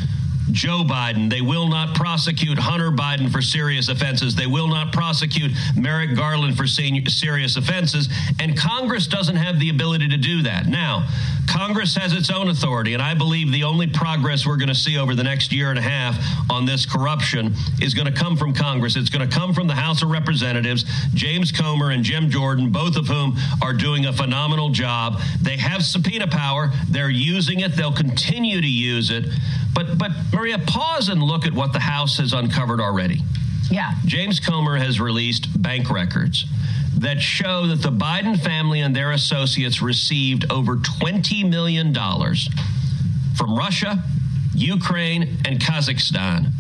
Speaker 5: Joe Biden. They will not prosecute Hunter Biden for serious offenses. They will not prosecute Merrick Garland for serious offenses. And Congress doesn't have the ability to do that. Now, Congress has its own authority. And I believe the only progress we're going to see over the next year and a half on this corruption is going to come from Congress. It's going to come from the House of Representatives, James Comer and Jim Jordan, both of whom are doing a phenomenal job. They have subpoena power. They're using it. They'll continue to use it. But, but Maria, pause and look at what the House has uncovered already.
Speaker 4: Yeah.
Speaker 5: James Comer has released bank records that show that the Biden family and their associates received over $20 million from Russia, Ukraine, and Kazakhstan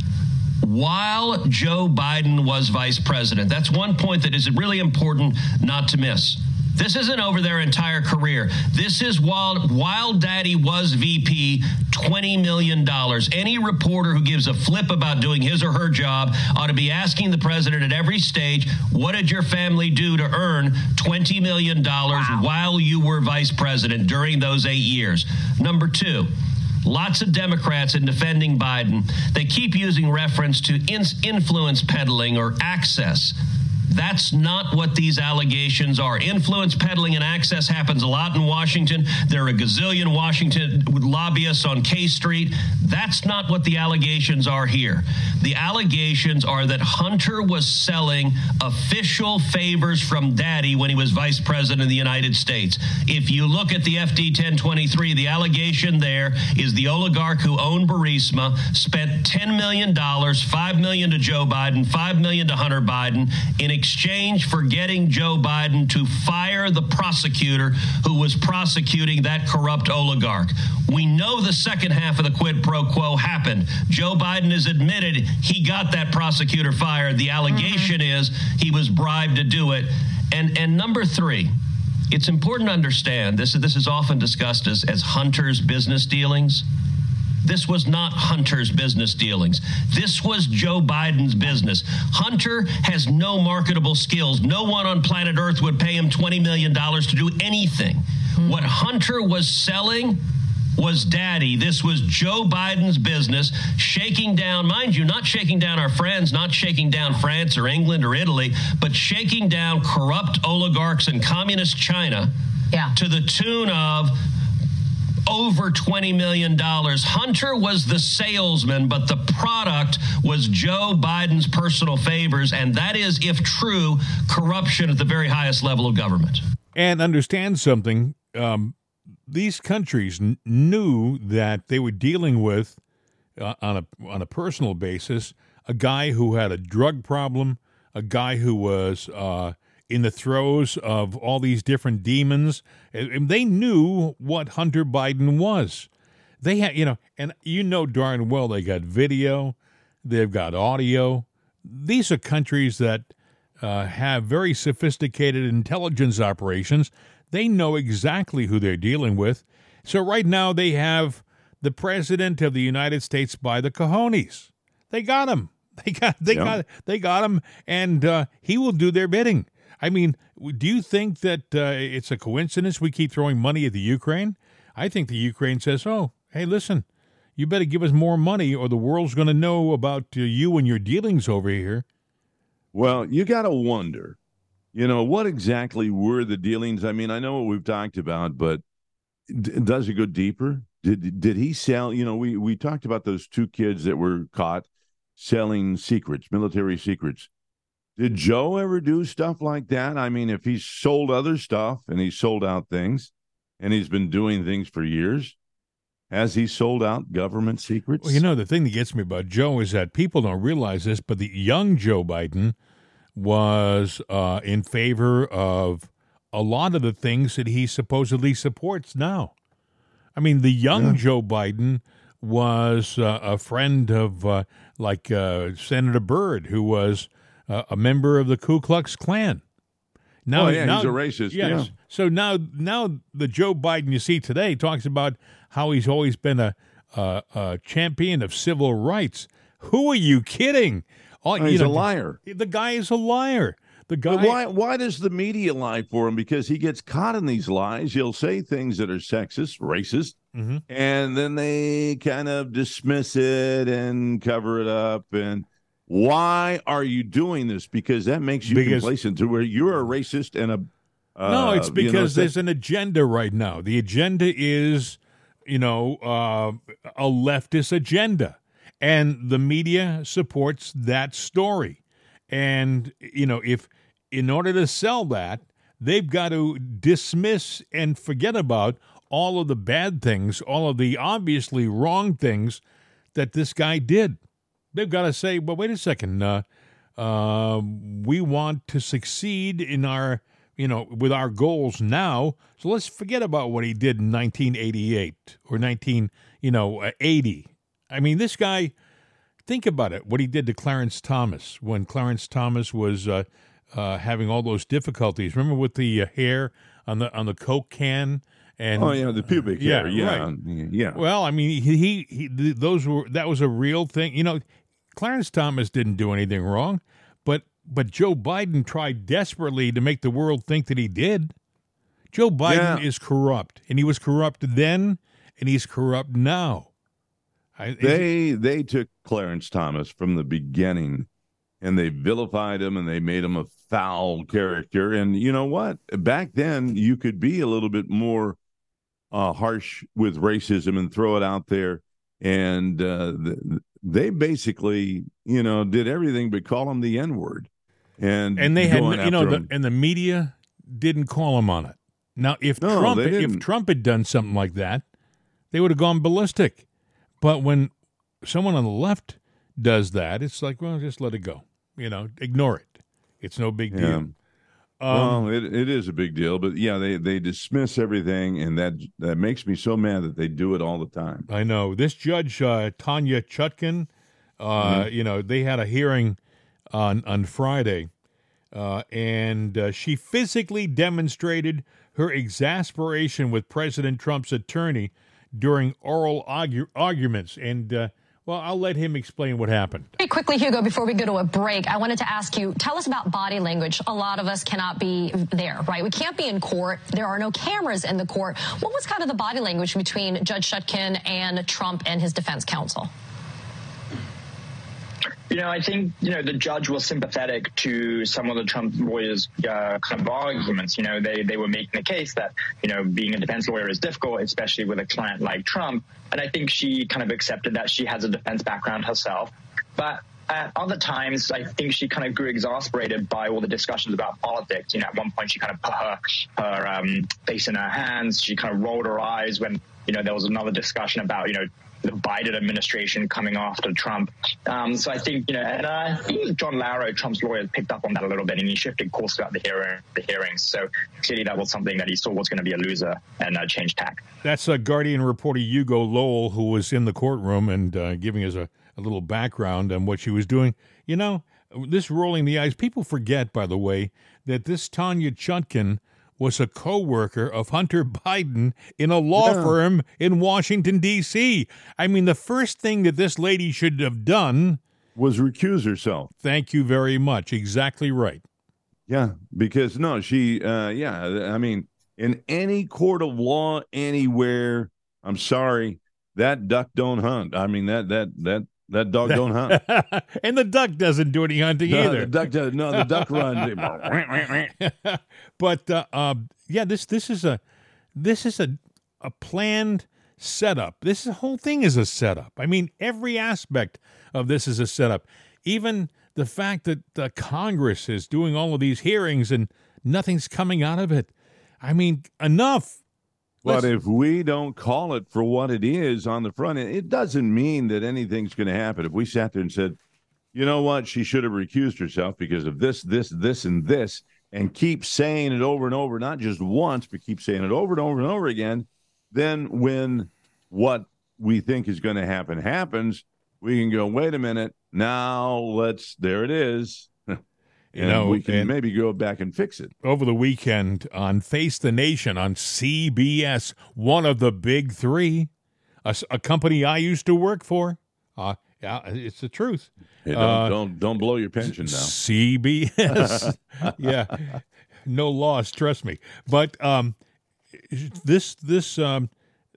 Speaker 5: while Joe Biden was vice president. That's one point that is really important not to miss. This isn't over their entire career. This is while while Daddy was VP, $20 million. Any reporter who gives a flip about doing his or her job ought to be asking the president at every stage, what did your family do to earn $20 million wow. while you were vice president during those eight years? Number two, lots of Democrats in defending Biden, they keep using reference to in- influence peddling or access. That's not what these allegations are. Influence peddling and access happens a lot in Washington. There are a gazillion Washington lobbyists on K Street. That's not what the allegations are here. The allegations are that Hunter was selling official favors from daddy when he was vice president of the United States. If you look at the FD 1023, the allegation there is the oligarch who owned Burisma spent $10 million, 5 million to Joe Biden, 5 million to Hunter Biden in exchange for getting Joe Biden to fire the prosecutor who was prosecuting that corrupt oligarch. We know the second half of the quid pro quo happened. Joe Biden has admitted he got that prosecutor fired. The allegation mm-hmm. is he was bribed to do it. And and number 3, it's important to understand this this is often discussed as as Hunter's business dealings. This was not Hunter's business dealings. This was Joe Biden's business. Hunter has no marketable skills. No one on planet Earth would pay him $20 million to do anything. Mm-hmm. What Hunter was selling was daddy. This was Joe Biden's business, shaking down, mind you, not shaking down our friends, not shaking down France or England or Italy, but shaking down corrupt oligarchs in communist China
Speaker 4: yeah.
Speaker 5: to the tune of over $20 million. Hunter was the salesman, but the product was Joe Biden's personal favors. And that is, if true, corruption at the very highest level of government.
Speaker 1: And understand something. Um, these countries n- knew that they were dealing with, uh, on a on a personal basis, a guy who had a drug problem, a guy who was uh, in the throes of all these different demons. They knew what Hunter Biden was. They had, you know, and you know darn well they got video, they've got audio. These are countries that uh, have very sophisticated intelligence operations. They know exactly who they're dealing with. So right now they have the president of the United States by the cojones. They got him. They got they yep. got they got him, and uh, he will do their bidding. I mean, do you think that uh, it's a coincidence we keep throwing money at the Ukraine? I think the Ukraine says, "Oh, hey, listen, you better give us more money, or the world's going to know about uh, you and your dealings over here."
Speaker 2: Well, you got to wonder, you know, what exactly were the dealings? I mean, I know what we've talked about, but d- does it go deeper? Did did he sell? You know, we we talked about those two kids that were caught selling secrets, military secrets. Did Joe ever do stuff like that? I mean, if he's sold other stuff and he's sold out things and he's been doing things for years, has he sold out government secrets?
Speaker 1: Well, you know, the thing that gets me about Joe is that people don't realize this, but the young Joe Biden was uh, in favor of a lot of the things that he supposedly supports now. I mean, the young yeah. Joe Biden was uh, a friend of, uh, like, uh, Senator Byrd, who was uh, a member of the Ku Klux Klan.
Speaker 2: Now, oh, yeah, now, he's a racist. Yes. Yeah.
Speaker 1: So now, now the Joe Biden you see today talks about how he's always been a, a, a champion of civil rights. Who are you kidding?
Speaker 2: Oh, he's know, a liar.
Speaker 1: The guy is a liar. The guy.
Speaker 2: But why? Why does the media lie for him? Because he gets caught in these lies. He'll say things that are sexist, racist, mm-hmm. and then they kind of dismiss it and cover it up. And why are you doing this? Because that makes you because, complacent to where you're a racist and a.
Speaker 1: Uh, no, it's because you know, there's an agenda right now. The agenda is, you know, uh, a leftist agenda, and the media supports that story. And you know, if in order to sell that, they've got to dismiss and forget about all of the bad things, all of the obviously wrong things that this guy did. They've got to say, well, wait a second. Uh, uh, we want to succeed in our, you know, with our goals now. So let's forget about what he did in 1988 or 19, you know, 80. I mean, this guy, think about it. What he did to Clarence Thomas when Clarence Thomas was uh, uh, having all those difficulties. Remember with the uh, hair on the on the Coke can. And,
Speaker 2: oh yeah, the pubic
Speaker 1: yeah,
Speaker 2: hair. Yeah,
Speaker 1: right.
Speaker 2: yeah.
Speaker 1: Well, I mean, he, he, he those were that was a real thing. You know, Clarence Thomas didn't do anything wrong, but but Joe Biden tried desperately to make the world think that he did. Joe Biden yeah. is corrupt, and he was corrupt then, and he's corrupt now.
Speaker 2: I, they they took Clarence Thomas from the beginning, and they vilified him, and they made him a foul character. And you know what? Back then, you could be a little bit more uh, harsh with racism and throw it out there. And uh, the, they basically, you know, did everything but call him the N word. And
Speaker 1: and they had, you know, the, and the media didn't call him on it. Now, if no, Trump if Trump had done something like that, they would have gone ballistic. But when someone on the left does that, it's like, well, just let it go. You know, ignore it. It's no big deal.
Speaker 2: Um, well, it, it is a big deal, but yeah, they, they dismiss everything, and that that makes me so mad that they do it all the time.
Speaker 1: I know this judge uh, Tanya Chutkan. Uh, mm-hmm. You know, they had a hearing on on Friday, uh, and uh, she physically demonstrated her exasperation with President Trump's attorney during oral argu- arguments, and uh, well, I'll let him explain what happened.
Speaker 6: Very quickly, Hugo, before we go to a break, I wanted to ask you, tell us about body language. A lot of us cannot be there, right? We can't be in court. There are no cameras in the court. What was kind of the body language between Judge Chutkan and Trump and his defense counsel?
Speaker 7: You know, I think, you know, the judge was sympathetic to some of the Trump lawyers' uh, kind of arguments. You know, they, they were making the case that, you know, being a defense lawyer is difficult, especially with a client like Trump. And I think she kind of accepted that she has a defense background herself. But at other times, I think she kind of grew exasperated by all the discussions about politics. You know, at one point she kind of put her her um, face in her hands. She kind of rolled her eyes when you know there was another discussion about you know the Biden administration coming after Trump. Um, so I think, you know, and I think John Lauro, Trump's lawyer, picked up on that a little bit and he shifted course throughout the, hearing, the hearings. So clearly that was something that he saw was going to be a loser and uh, changed tack.
Speaker 1: That's a Guardian reporter, Hugo Lowell, who was in the courtroom and uh, giving us a, a little background on what she was doing. You know, this rolling the eyes, people forget, by the way, that this Tanya Chutkan – was a co-worker of Hunter Biden in a law yeah. firm in Washington D.C. I mean, the first thing that this lady should have done
Speaker 2: was recuse herself.
Speaker 1: Thank you very much. Exactly right.
Speaker 2: Yeah, because no, she uh yeah, I mean, in any court of law anywhere, I'm sorry, that duck don't hunt. I mean that that that that dog don't hunt,
Speaker 1: and the duck doesn't do any hunting
Speaker 2: no,
Speaker 1: either.
Speaker 2: The duck does no. The duck runs.
Speaker 1: but uh, uh, yeah, this this is a this is a a planned setup. This whole thing is a setup. I mean, every aspect of this is a setup. Even the fact that the Congress is doing all of these hearings and nothing's coming out of it. I mean, enough.
Speaker 2: But if we don't call it for what it is on the front end, it doesn't mean that anything's going to happen. If we sat there and said, you know what, she should have recused herself because of this, this, this, and this, and keep saying it over and over, not just once, but keep saying it over and over and over again, then when what we think is going to happen happens, we can go, wait a minute, now let's, there it is. And
Speaker 1: know,
Speaker 2: we can
Speaker 1: and-
Speaker 2: maybe go back and fix it.
Speaker 1: over the weekend on Face the Nation on CBS, one of the big three, a company I used to work for. Uh, yeah, it's the truth.
Speaker 2: Hey, don't,
Speaker 1: Uh,
Speaker 2: don't don't blow your pension now.
Speaker 1: CBS. yeah, no loss, trust me. But um, this this um,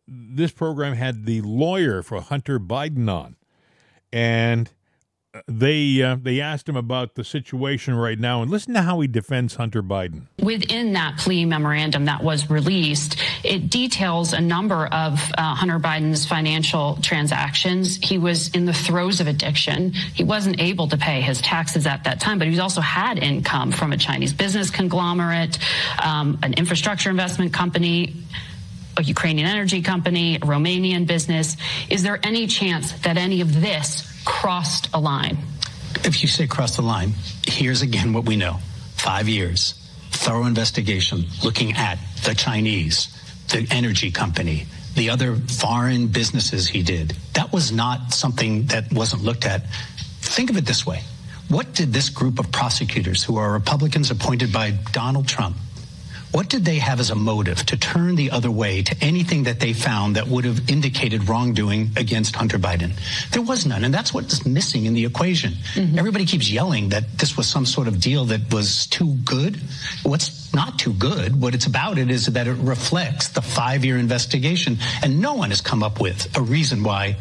Speaker 1: this program had the lawyer for Hunter Biden on, and they uh, they asked him about the situation right now, and listen to how he defends Hunter Biden.
Speaker 8: Within that plea memorandum that was released, it details a number of uh, Hunter Biden's financial transactions. He was in the throes of addiction. He wasn't able to pay his taxes at that time, but he also had income from a Chinese business conglomerate, um, an infrastructure investment company. A Ukrainian energy company, a Romanian business. Is there any chance that any of this crossed a line?
Speaker 9: If you say crossed the line, here's again what we know. Five years, thorough investigation looking at the Chinese, the energy company, the other foreign businesses he did. That was not something that wasn't looked at. Think of it this way. What did this group of prosecutors who are Republicans appointed by Donald Trump, what did they have as a motive to turn the other way to anything that they found that would have indicated wrongdoing against Hunter Biden? There was none, and that's what's missing in the equation. Mm-hmm. Everybody keeps yelling that this was some sort of deal that was too good. What's not too good, what it's about it is that it reflects the five-year investigation, and no one has come up with a reason why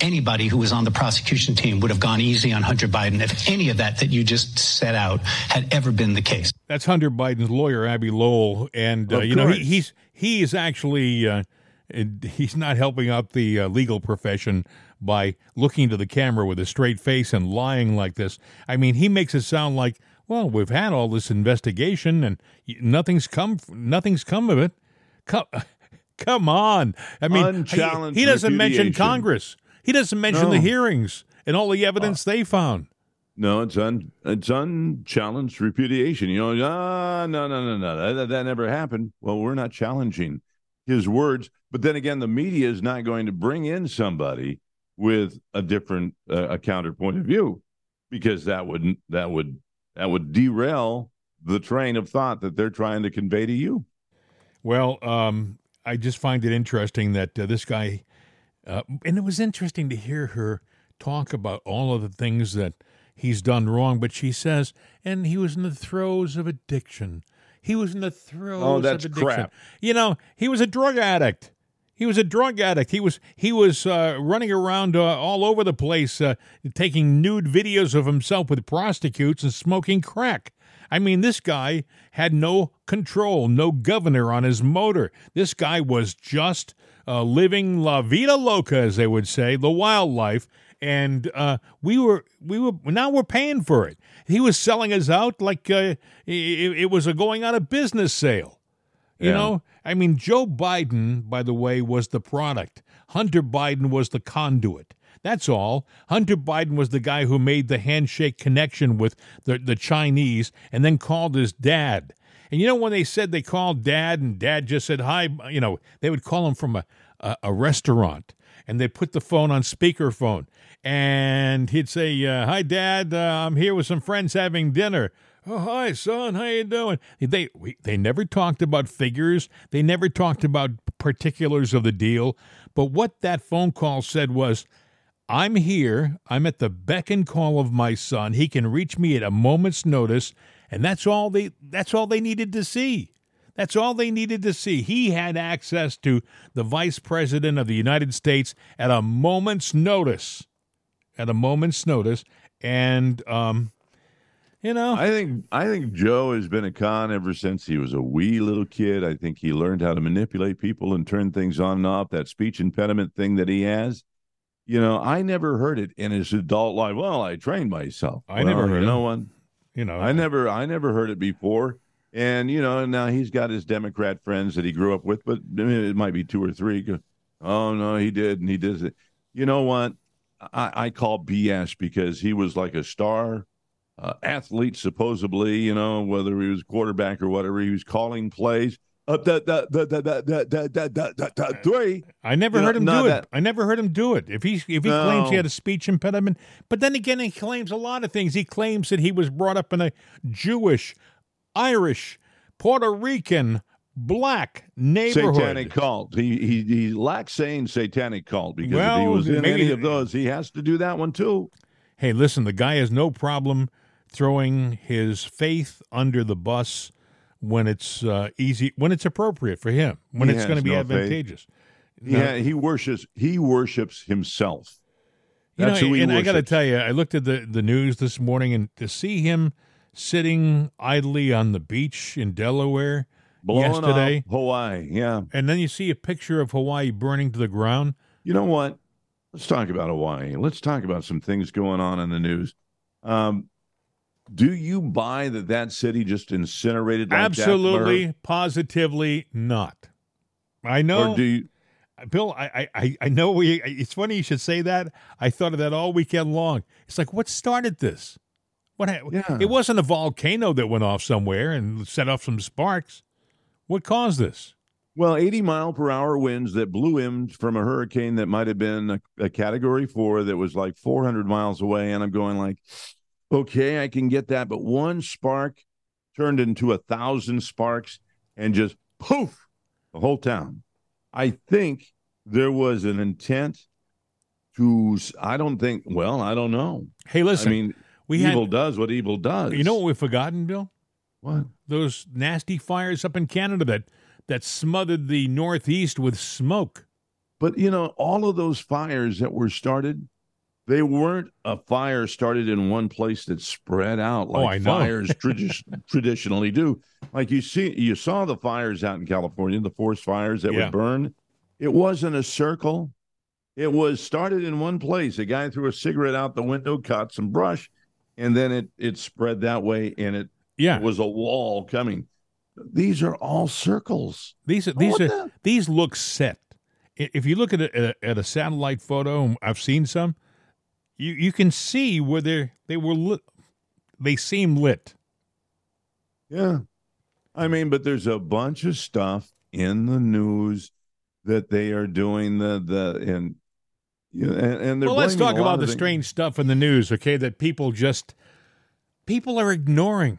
Speaker 9: anybody who was on the prosecution team would have gone easy on Hunter Biden if any of that that you just set out had ever been the case.
Speaker 1: That's Hunter Biden's lawyer, Abbe Lowell, and uh, you know he, he's he is actually uh, he's not helping out the uh, legal profession by looking to the camera with a straight face and lying like this. I mean, he makes it sound like, well, we've had all this investigation and nothing's come nothing's come of it. Come, come on! I mean, he, he doesn't mention. Congress. He doesn't mention the hearings and all the evidence they found.
Speaker 2: No, it's un it's unchallenged repudiation. You know, ah, no, no, no, no, that, that never happened. Well, we're not challenging his words, but then again, the media is not going to bring in somebody with a different uh, a counterpoint of view because that would that would that would derail the train of thought that they're trying to convey to you.
Speaker 1: Well, um, I just find it interesting that uh, this guy, uh, and it was interesting to hear her talk about all of the things that he's done wrong. But she says, and he was in the throes of addiction. He was in the throes
Speaker 2: Oh, that's
Speaker 1: of addiction.
Speaker 2: crap.
Speaker 1: You know, he was a drug addict. He was a drug addict. He was he was uh, running around uh, all over the place, uh, taking nude videos of himself with prostitutes and smoking crack. I mean, this guy had no control, no governor on his motor. This guy was just uh, living la vida loca, as they would say, the wildlife. And uh, we were we were now we're paying for it. He was selling us out like uh, it, it was a going out of business sale. You
Speaker 2: Yeah.
Speaker 1: know, I mean, Joe Biden, by the way, was the product. Hunter Biden was the conduit. That's all. Hunter Biden was the guy who made the handshake connection with the, the Chinese and then called his dad. And you know, when they said they called dad and dad just said hi, you know, they would call him from a, a, a restaurant and they put the phone on speakerphone and he'd say, uh, "Hi, Dad. Uh, I'm here with some friends having dinner." Oh, hi, son. How you doing? They we, they never talked about figures. They never talked about particulars of the deal. But what that phone call said was, "I'm here. I'm at the beck and call of my son. He can reach me at a moment's notice." And that's all they that's all they needed to see. That's all they needed to see. He had access to the vice president of the United States at a moment's notice. At a moment's notice. And um, you know,
Speaker 2: I think I think Joe has been a con ever since he was a wee little kid. I think he learned how to manipulate people and turn things on and off. That speech impediment thing that he has, you know, I never heard it in his adult life. Well, I trained myself.
Speaker 1: I
Speaker 2: Well,
Speaker 1: never heard
Speaker 2: know one.
Speaker 1: You know,
Speaker 2: I never, I never heard it before. And you know, now he's got his Democrat friends that he grew up with, but I mean, it might be two or three. Oh no, he did, and he did it. You know what? I, I call BS because he was like a star uh, athlete, supposedly. You know, whether he was quarterback or whatever, he was calling plays. Up that that three.
Speaker 1: I never
Speaker 2: You
Speaker 1: heard
Speaker 2: know,
Speaker 1: him do
Speaker 2: that-
Speaker 1: it. I never heard him do it. If he if he claims he had a speech impediment, but then again, he claims a lot of things. He claims that he was brought up in a Jewish, Irish, Puerto Rican, black neighborhood.
Speaker 2: Satanic cult. He he he lacks saying satanic cult because if he was in
Speaker 1: maybe-
Speaker 2: any of those, he has to do that one too.
Speaker 1: Hey, listen, the guy has no problem throwing his faith under the bus when it's uh, easy, when it's appropriate for him, when
Speaker 2: He
Speaker 1: it's going to be
Speaker 2: no
Speaker 1: advantageous. No.
Speaker 2: ha- he worships he worships himself.
Speaker 1: You know,
Speaker 2: That's who he
Speaker 1: and I got to tell you, I looked at the, the news this morning, and to see him sitting idly on the beach in Delaware
Speaker 2: Blowing
Speaker 1: yesterday,
Speaker 2: Hawaii. Yeah.
Speaker 1: and then you see a picture of Hawaii burning to the ground.
Speaker 2: You know what? Let's talk about Hawaii. Let's talk about some things going on in the news. Um, do you buy that that city just incinerated like
Speaker 1: Absolutely, positively not. I know,
Speaker 2: Or do you?
Speaker 1: Bill. I, I I know we. It's funny you should say that. I thought of that all weekend long. It's like what started this? What? ha-
Speaker 2: Yeah.
Speaker 1: It wasn't a volcano that went off somewhere and set off some sparks. What caused this?
Speaker 2: Well, 80 mile per hour winds that blew him from a hurricane that might have been a, a category four that was like 400 miles away. And I'm going like, okay, I can get that. But one spark turned into a thousand sparks and just poof, the whole town. I think there was an intent to, I don't think, well, I don't know.
Speaker 1: Hey, listen.
Speaker 2: I mean,
Speaker 1: we
Speaker 2: evil
Speaker 1: had.
Speaker 2: does what evil does.
Speaker 1: You know what we've forgotten, Bill?
Speaker 2: what?
Speaker 1: Those nasty fires up in Canada that that smothered the Northeast with smoke.
Speaker 2: But you know, all of those fires that were started, they weren't a fire started in one place that spread out
Speaker 1: Oh,
Speaker 2: like
Speaker 1: know.
Speaker 2: fires tradi- traditionally do. Like you see, you saw the fires out in California, the forest fires that
Speaker 1: Yeah.
Speaker 2: would burn. It wasn't a circle. It was started in one place. A guy threw a cigarette out the window, caught some brush, and then it it spread that way, and it
Speaker 1: Yeah,
Speaker 2: was a wall coming. These are all circles.
Speaker 1: these are oh, these
Speaker 2: what
Speaker 1: are
Speaker 2: the-
Speaker 1: these look set. If you look at a, at a satellite photo, I've seen some. You you can see where they they were lit. They seem lit.
Speaker 2: Yeah. I mean, but there's a bunch of stuff in the news that they are doing the the and you know, and, and they're
Speaker 1: Well, let's talk about the
Speaker 2: things.
Speaker 1: strange stuff in the news, okay? That people just people are ignoring.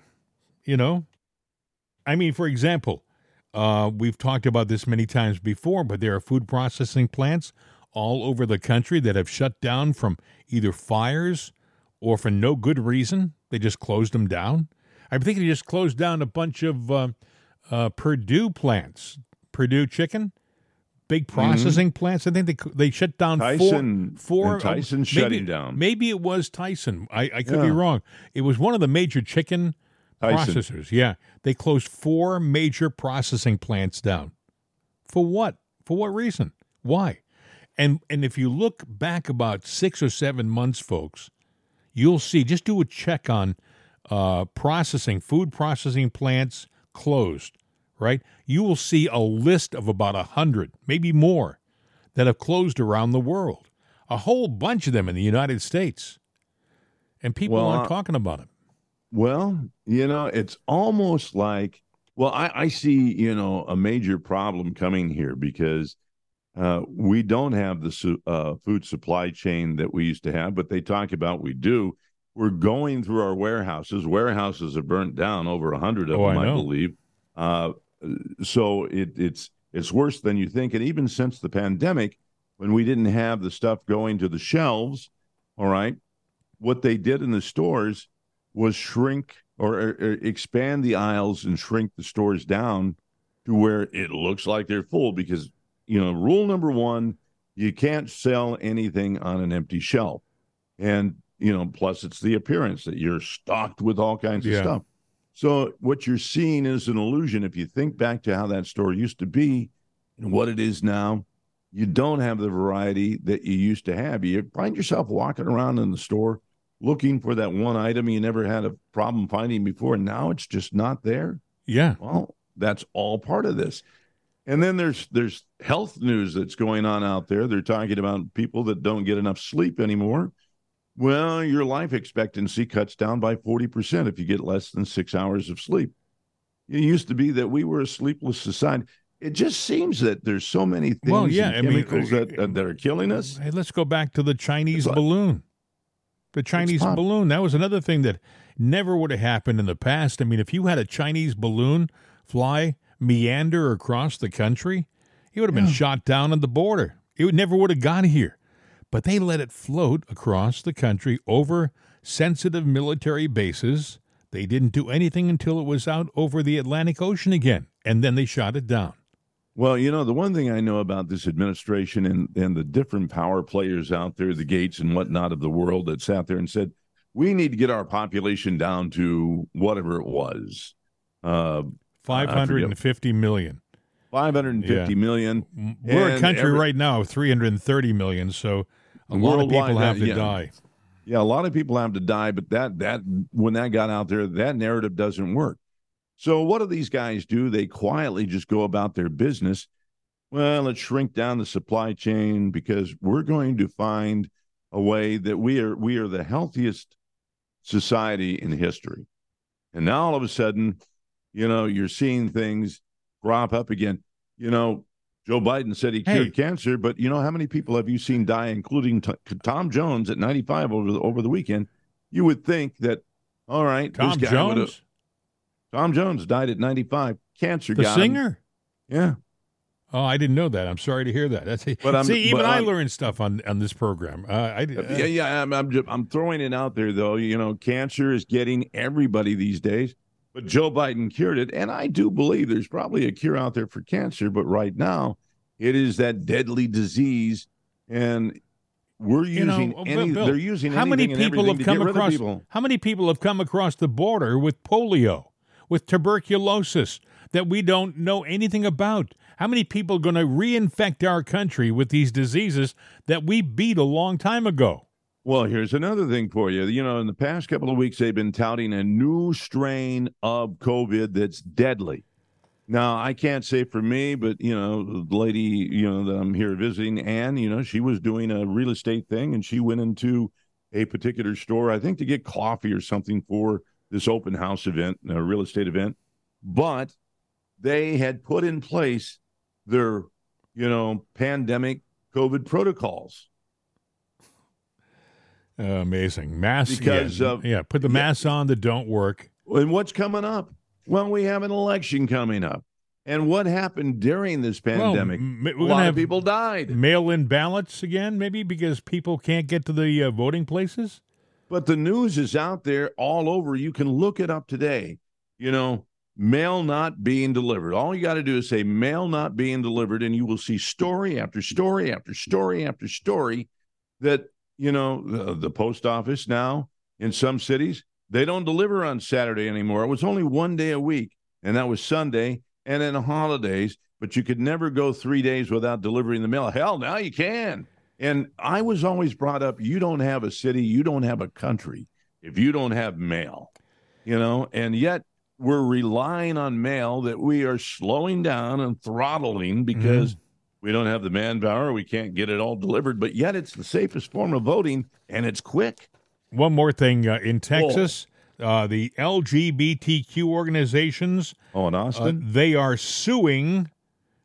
Speaker 1: You know, I mean, for example, uh, we've talked about this many times before, but there are food processing plants all over the country that have shut down from either fires or for no good reason. They just closed them down. I think they just closed down a bunch of uh, uh, Perdue plants, Perdue Chicken, big processing plants. I think they they shut down
Speaker 2: Mm-hmm. Tyson-
Speaker 1: four. four
Speaker 2: Tyson
Speaker 1: maybe-
Speaker 2: shutting down.
Speaker 1: Maybe it was Tyson. I, I could be wrong. It was one of the major chicken
Speaker 2: Tyson.
Speaker 1: processors. Yeah, they closed four major processing plants down. For what? For what reason? Why? And and if you look back about six or seven months, folks, you'll see. Just do a check on uh, processing food processing plants closed. Right, you will see a list of about a hundred, maybe more, that have closed around the world. A whole bunch of them in the United States, and people
Speaker 2: Well,
Speaker 1: aren't
Speaker 2: uh,
Speaker 1: talking about it.
Speaker 2: Well, you know, it's almost like well, I, I see, you know, a major problem coming here because uh, we don't have the su- uh, food supply chain that we used to have, but they talk about we do. We're going through our warehouses. Warehouses are burnt down, over a hundred of
Speaker 1: Oh,
Speaker 2: them,
Speaker 1: I
Speaker 2: I, believe. Uh, so it, it's it's worse than you think. And even since the pandemic, when we didn't have the stuff going to the shelves, all right, what they did in the stores was shrink or, or- or expand the aisles and shrink the stores down to where it looks like they're full because you know rule number one you can't sell anything on an empty shelf and you know plus it's the appearance that you're stocked with all kinds
Speaker 1: Yeah.
Speaker 2: of stuff so what you're seeing is an illusion if you think back to how that store used to be and what it is now you don't have the variety that you used to have. You find yourself walking around in the store looking for that one item you never had a problem finding before, and now it's just not there.
Speaker 1: Yeah.
Speaker 2: Well, that's all part of this. And then there's there's health news that's going on out there. They're talking about people that don't get enough sleep anymore. Well, your life expectancy cuts down by 40% if you get less than 6 hours of sleep. It used to be that we were a sleepless society. It just seems that there's so many things
Speaker 1: Well, yeah,
Speaker 2: and
Speaker 1: I mean,
Speaker 2: chemicals
Speaker 1: uh,
Speaker 2: that, that are killing us.
Speaker 1: Hey, let's go back to the Chinese
Speaker 2: like-
Speaker 1: balloon. The Chinese balloon. That was another thing that never would have happened in the past. I mean, if you had a Chinese balloon fly, meander across the country, it would have been shot down at the border. It would never would have got here. But they let it float across the country over sensitive military bases. They didn't do anything until it was out over the Atlantic Ocean again, and then they shot it down.
Speaker 2: Well, you know, the one thing I know about this administration and, and the different power players out there, the Gates and whatnot of the world that sat there and said, we need to get our population down to whatever it was. Uh,
Speaker 1: Five hundred and fifty million.
Speaker 2: 550
Speaker 1: Yeah.
Speaker 2: million.
Speaker 1: We're a country
Speaker 2: every-
Speaker 1: right now of 330 million, so a lot of people have to
Speaker 2: yeah.
Speaker 1: die.
Speaker 2: Yeah, a lot of people have to die, but that that when that got out there, that narrative doesn't work. So what do these guys do? They quietly just go about their business. Well, let's shrink down the supply chain because we're going to find a way that we are we are the healthiest society in history. And now all of a sudden, you know, you're seeing things crop up again. You know, Joe Biden said he cured
Speaker 1: Hey.
Speaker 2: cancer, but you know how many people have you seen die, including T- Tom Jones at 95 over the over the weekend? You would think that, all right,
Speaker 1: Tom
Speaker 2: this guy
Speaker 1: Jones,
Speaker 2: Tom Jones died at 95. Cancer
Speaker 1: the
Speaker 2: him.
Speaker 1: singer.
Speaker 2: Yeah.
Speaker 1: Oh, I didn't know that. I'm sorry to hear that. That's
Speaker 2: But I'm-
Speaker 1: see, even I
Speaker 2: I'm-
Speaker 1: learned stuff on on this program. Uh, I uh,
Speaker 2: yeah, yeah. I'm, I'm, just, I'm throwing it out there, though. You know, cancer is getting everybody these days, but Joe Biden cured it. And I do believe there's probably a cure out there for cancer, but right now it is that deadly disease. And we're
Speaker 1: you know,
Speaker 2: using
Speaker 1: uh,
Speaker 2: any,
Speaker 1: Bill,
Speaker 2: they're using
Speaker 1: how many people have come
Speaker 2: get rid of
Speaker 1: across? How many people have come across the border with polio, with tuberculosis that we don't know anything about? How many people are going to reinfect our country with these diseases that we beat a long time ago?
Speaker 2: Well, here's another thing for you. You know, in the past couple of weeks, they've been touting a new strain of COVID that's deadly. Now, I can't say for me, but you know, the lady, you know, that I'm here visiting, Ann, you know, she was doing a real estate thing and she went into a particular store, I think to get coffee or something for this open house event, a real estate event. But they had put in place their, you know, pandemic COVID protocols.
Speaker 1: Uh, amazing masks
Speaker 2: Because
Speaker 1: yeah,
Speaker 2: of-
Speaker 1: yeah, put the
Speaker 2: yeah.
Speaker 1: masks on that don't work.
Speaker 2: And what's coming up? Well, we have an election coming up. And what happened during this pandemic?
Speaker 1: we're
Speaker 2: a lot of people died.
Speaker 1: Mail-in ballots again, maybe because people can't get to the uh, voting places.
Speaker 2: But the news is out there all over. You can look it up today. You know, mail not being delivered. All you got to do is say mail not being delivered, and you will see story after story after story after story that, you know, the, the post office now in some cities, they don't deliver on Saturday anymore. It was only one day a week, and that was Sunday and then holidays, but you could never go three days without delivering the mail. Hell, now you can. And I was always brought up you don't have a city, you don't have a country if you don't have mail, you know, and yet we're relying on mail that we are slowing down and throttling mm-hmm. because we don't have the manpower, we can't get it all delivered, but yet it's the safest form of voting and it's quick.
Speaker 1: One more thing uh, in Texas, uh, the LGBTQ organizations
Speaker 2: Oh, in
Speaker 1: uh,
Speaker 2: Austin?
Speaker 1: they are suing.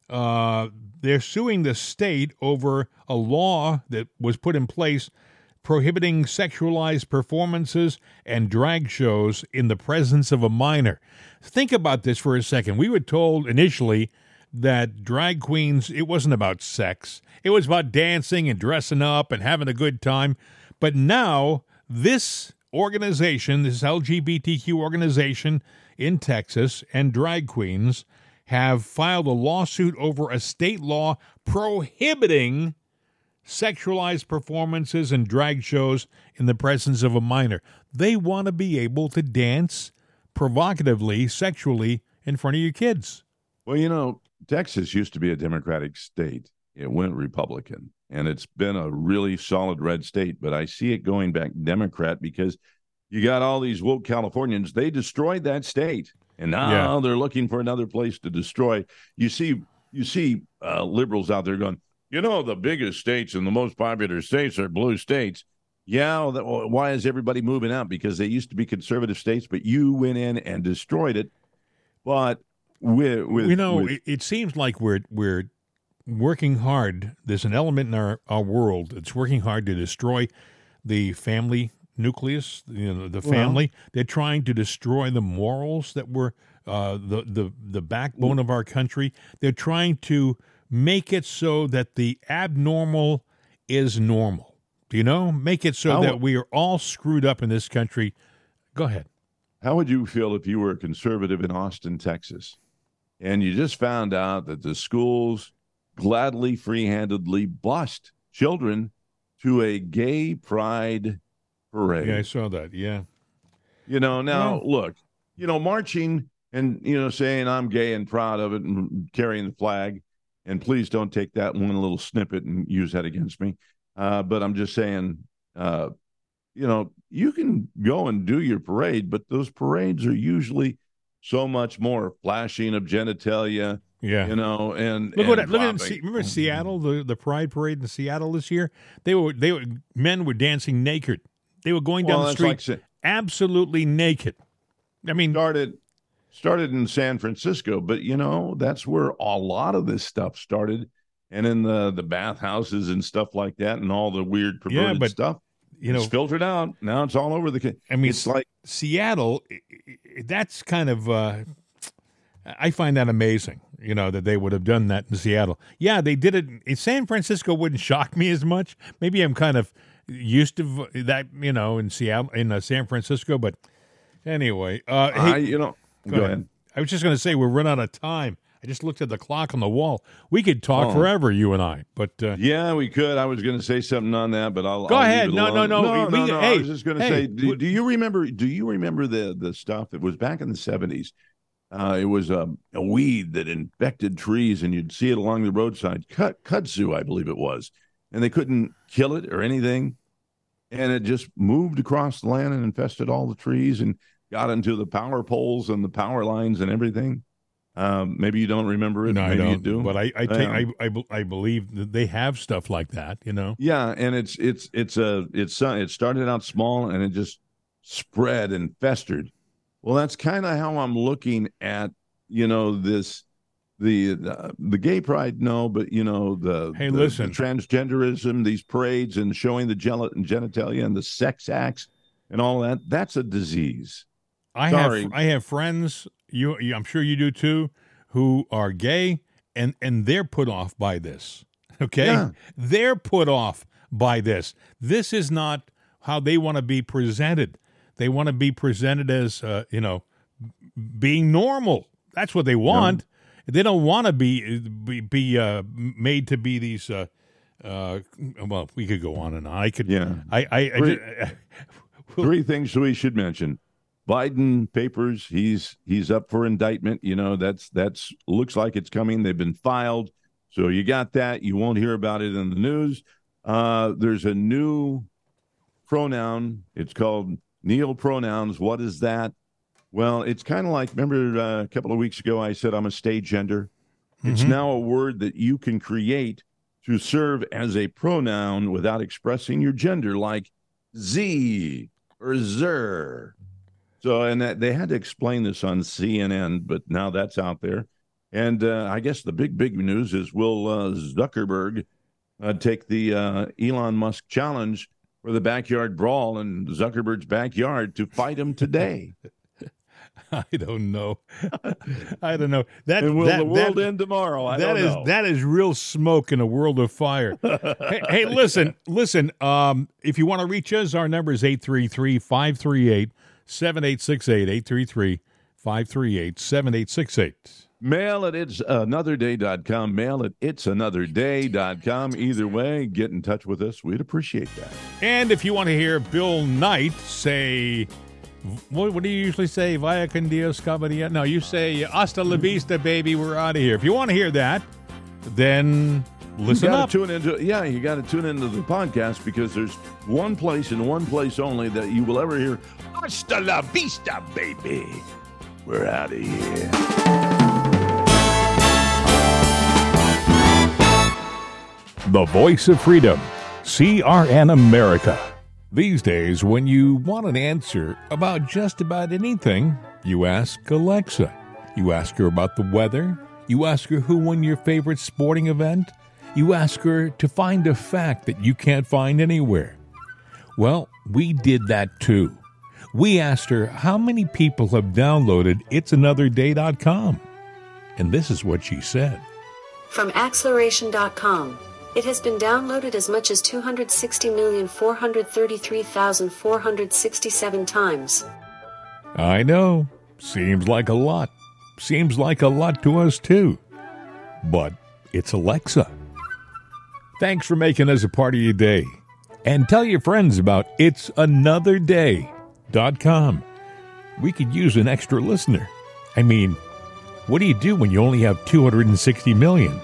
Speaker 1: Uh, they're suing the state over a law that was put in place prohibiting sexualized performances and drag shows in the presence of a minor. Think about this for a second. We were told initially that drag queens, it wasn't about sex, it was about dancing and dressing up and having a good time. But now, this organization, this LGBTQ organization in Texas, and drag queens have filed a lawsuit over a state law prohibiting sexualized performances and drag shows in the presence of a minor. They want to be able to dance provocatively, sexually in front of your kids.
Speaker 2: Well, you know, Texas used to be a Democratic state, it went Republican. And it's been a really solid red state, but I see it going back Democrat because you got all these woke Californians. They destroyed that state, and now
Speaker 1: Yeah.
Speaker 2: they're looking for another place to destroy. You see, you see uh, liberals out there going, you know, the biggest states and the most popular states are blue states. Yeah, well, that, well, why is everybody moving out? Because they used to be conservative states, but you went in and destroyed it. But with, with
Speaker 1: you know,
Speaker 2: with-
Speaker 1: it, it seems like we're we're working hard. There's an element in our, our world that's working hard to destroy the family nucleus, you know, the family. They're trying to destroy the morals that were uh, the the the backbone of our country. They're trying to make it so that the abnormal is normal. Do you know? Make it so
Speaker 2: How-
Speaker 1: that we are all screwed up in this country. Go ahead.
Speaker 2: How would you feel if you were a conservative in Austin, Texas, and you just found out that the schools gladly, free handedly bust children to a gay pride parade?
Speaker 1: Yeah, I saw that. Yeah.
Speaker 2: You know, now look, you know, marching and, you know, saying I'm gay and proud of it and carrying the flag. And please don't take that one little snippet and use that against me. Uh, but I'm just saying, uh, you know, you can go and do your parade, but those parades are usually so much more flashing of genitalia,
Speaker 1: Yeah.
Speaker 2: you know, and
Speaker 1: Look
Speaker 2: and
Speaker 1: what look at Se- remember mm-hmm. Seattle the the Pride Parade in Seattle this year. They were they were men were dancing naked. They were going down
Speaker 2: Well,
Speaker 1: the street
Speaker 2: like
Speaker 1: absolutely naked. I mean,
Speaker 2: started started in San Francisco, but you know that's where a lot of this stuff started, and in the the bathhouses and stuff like that, and all the weird
Speaker 1: Yeah,
Speaker 2: perverted
Speaker 1: but,
Speaker 2: stuff.
Speaker 1: You know,
Speaker 2: it's filtered out. Now it's all over the.
Speaker 1: I mean,
Speaker 2: it's like
Speaker 1: Seattle. That's kind of uh, I find that amazing. You know that they would have done that in Seattle. Yeah, they did it in San Francisco. Wouldn't shock me as much. Maybe I'm kind of used to that. You know, in Seattle, in uh, San Francisco. But anyway, uh, hey,
Speaker 2: I, you know. Go, ahead.
Speaker 1: I was just going to say we're run out of time. I just looked at the clock on the wall. We could talk
Speaker 2: Oh.
Speaker 1: forever, you and I. But uh,
Speaker 2: Yeah, we could. I was going to say something on that, but I'll
Speaker 1: Go
Speaker 2: I'll
Speaker 1: ahead.
Speaker 2: it
Speaker 1: No, no, no.
Speaker 2: no,
Speaker 1: We-
Speaker 2: no, no.
Speaker 1: hey,
Speaker 2: I was just going to
Speaker 1: hey,
Speaker 2: say, do, do you remember? Do you remember the the stuff that was back in the seventies? Uh, it was a, a weed that infected trees, and you'd see it along the roadside. Cut kudzu, I believe it was, and they couldn't kill it or anything, and it just moved across the land and infested all the trees and got into the power poles and the power lines and everything. Um, maybe you don't remember it.
Speaker 1: no, I don't.
Speaker 2: you do.
Speaker 1: But I, I take,
Speaker 2: Yeah.
Speaker 1: I, I, I believe that they have stuff like that. You know.
Speaker 2: Yeah, and it's it's it's a it's uh, it started out small and it just spread and festered. Well, that's kind of how I'm looking at you know this the the, the gay pride. No, but you know the
Speaker 1: Hey,
Speaker 2: the-
Speaker 1: listen.
Speaker 2: the transgenderism, these parades and showing the gel- genitalia and the sex acts and all that. That's a disease.
Speaker 1: I
Speaker 2: Sorry.
Speaker 1: have I have friends. You, you, I'm sure you do too, who are gay, and and they're put off by this. Okay,
Speaker 2: Yeah.
Speaker 1: they're put off by this. This is not how they want to be presented. They want to be presented as uh, you know, being normal. That's what they want. They don't want to be be, be uh, made to be these. Uh, uh, well, we could go on and on. I could.
Speaker 2: Yeah.
Speaker 1: I. I. I ju-
Speaker 2: Three things we should mention. Biden papers, he's he's up for indictment. You know, that's that's looks like it's coming. They've been filed. So you got that. You won't hear about it in the news. Uh, there's a new pronoun. It's called neo pronouns. What is that? Well, it's kind of like remember uh, a couple of weeks ago I said I'm a stage gender. It's now a word that you can create to serve as a pronoun without expressing your gender, like Z or Zer. So, and that, they had to explain this on CNN, but now that's out there. And uh, I guess the big, big news is will uh, Zuckerberg uh, take the uh, Elon Musk challenge for the backyard brawl in Zuckerberg's backyard to fight him today?
Speaker 1: I don't know. I don't know. That
Speaker 2: and will
Speaker 1: that,
Speaker 2: the world
Speaker 1: that,
Speaker 2: end tomorrow? I
Speaker 1: that
Speaker 2: don't
Speaker 1: is
Speaker 2: know.
Speaker 1: that is real smoke in a world of fire. hey, hey, listen, listen. Um, if you want to reach us, our number is 833-538-7868. 833-538-7868.
Speaker 2: Mail at it's anotherday.com. Mail at it's anotherday.com. Either way, get in touch with us. We'd appreciate that.
Speaker 1: And if you want to hear Bill Knight say, what, what do you usually say? Vaya con Dios, caballeros? No, you say, hasta la vista, baby, we're out of here. If you want to hear that, then Listen
Speaker 2: you gotta
Speaker 1: up.
Speaker 2: Tune into yeah, you got to tune into the podcast because there's one place and one place only that you will ever hear. Hasta la vista, baby. We're out of here.
Speaker 1: The voice of freedom, CRN America. These days, when you want an answer about just about anything, you ask Alexa. You ask her about the weather. You ask her who won your favorite sporting event. You ask her to find a fact that you can't find anywhere. Well, we did that too. We asked her how many people have downloaded it'sanotherday.com. And this is what she said.
Speaker 10: From acceleration.com. It has been downloaded as much as 260,433,467 times.
Speaker 1: I know. Seems like a lot. Seems like a lot to us too. But it's Alexa. Thanks for making us a part of your day. And tell your friends about It's Another it'sanotherday.com. We could use an extra listener. I mean, what do you do when you only have 260 million?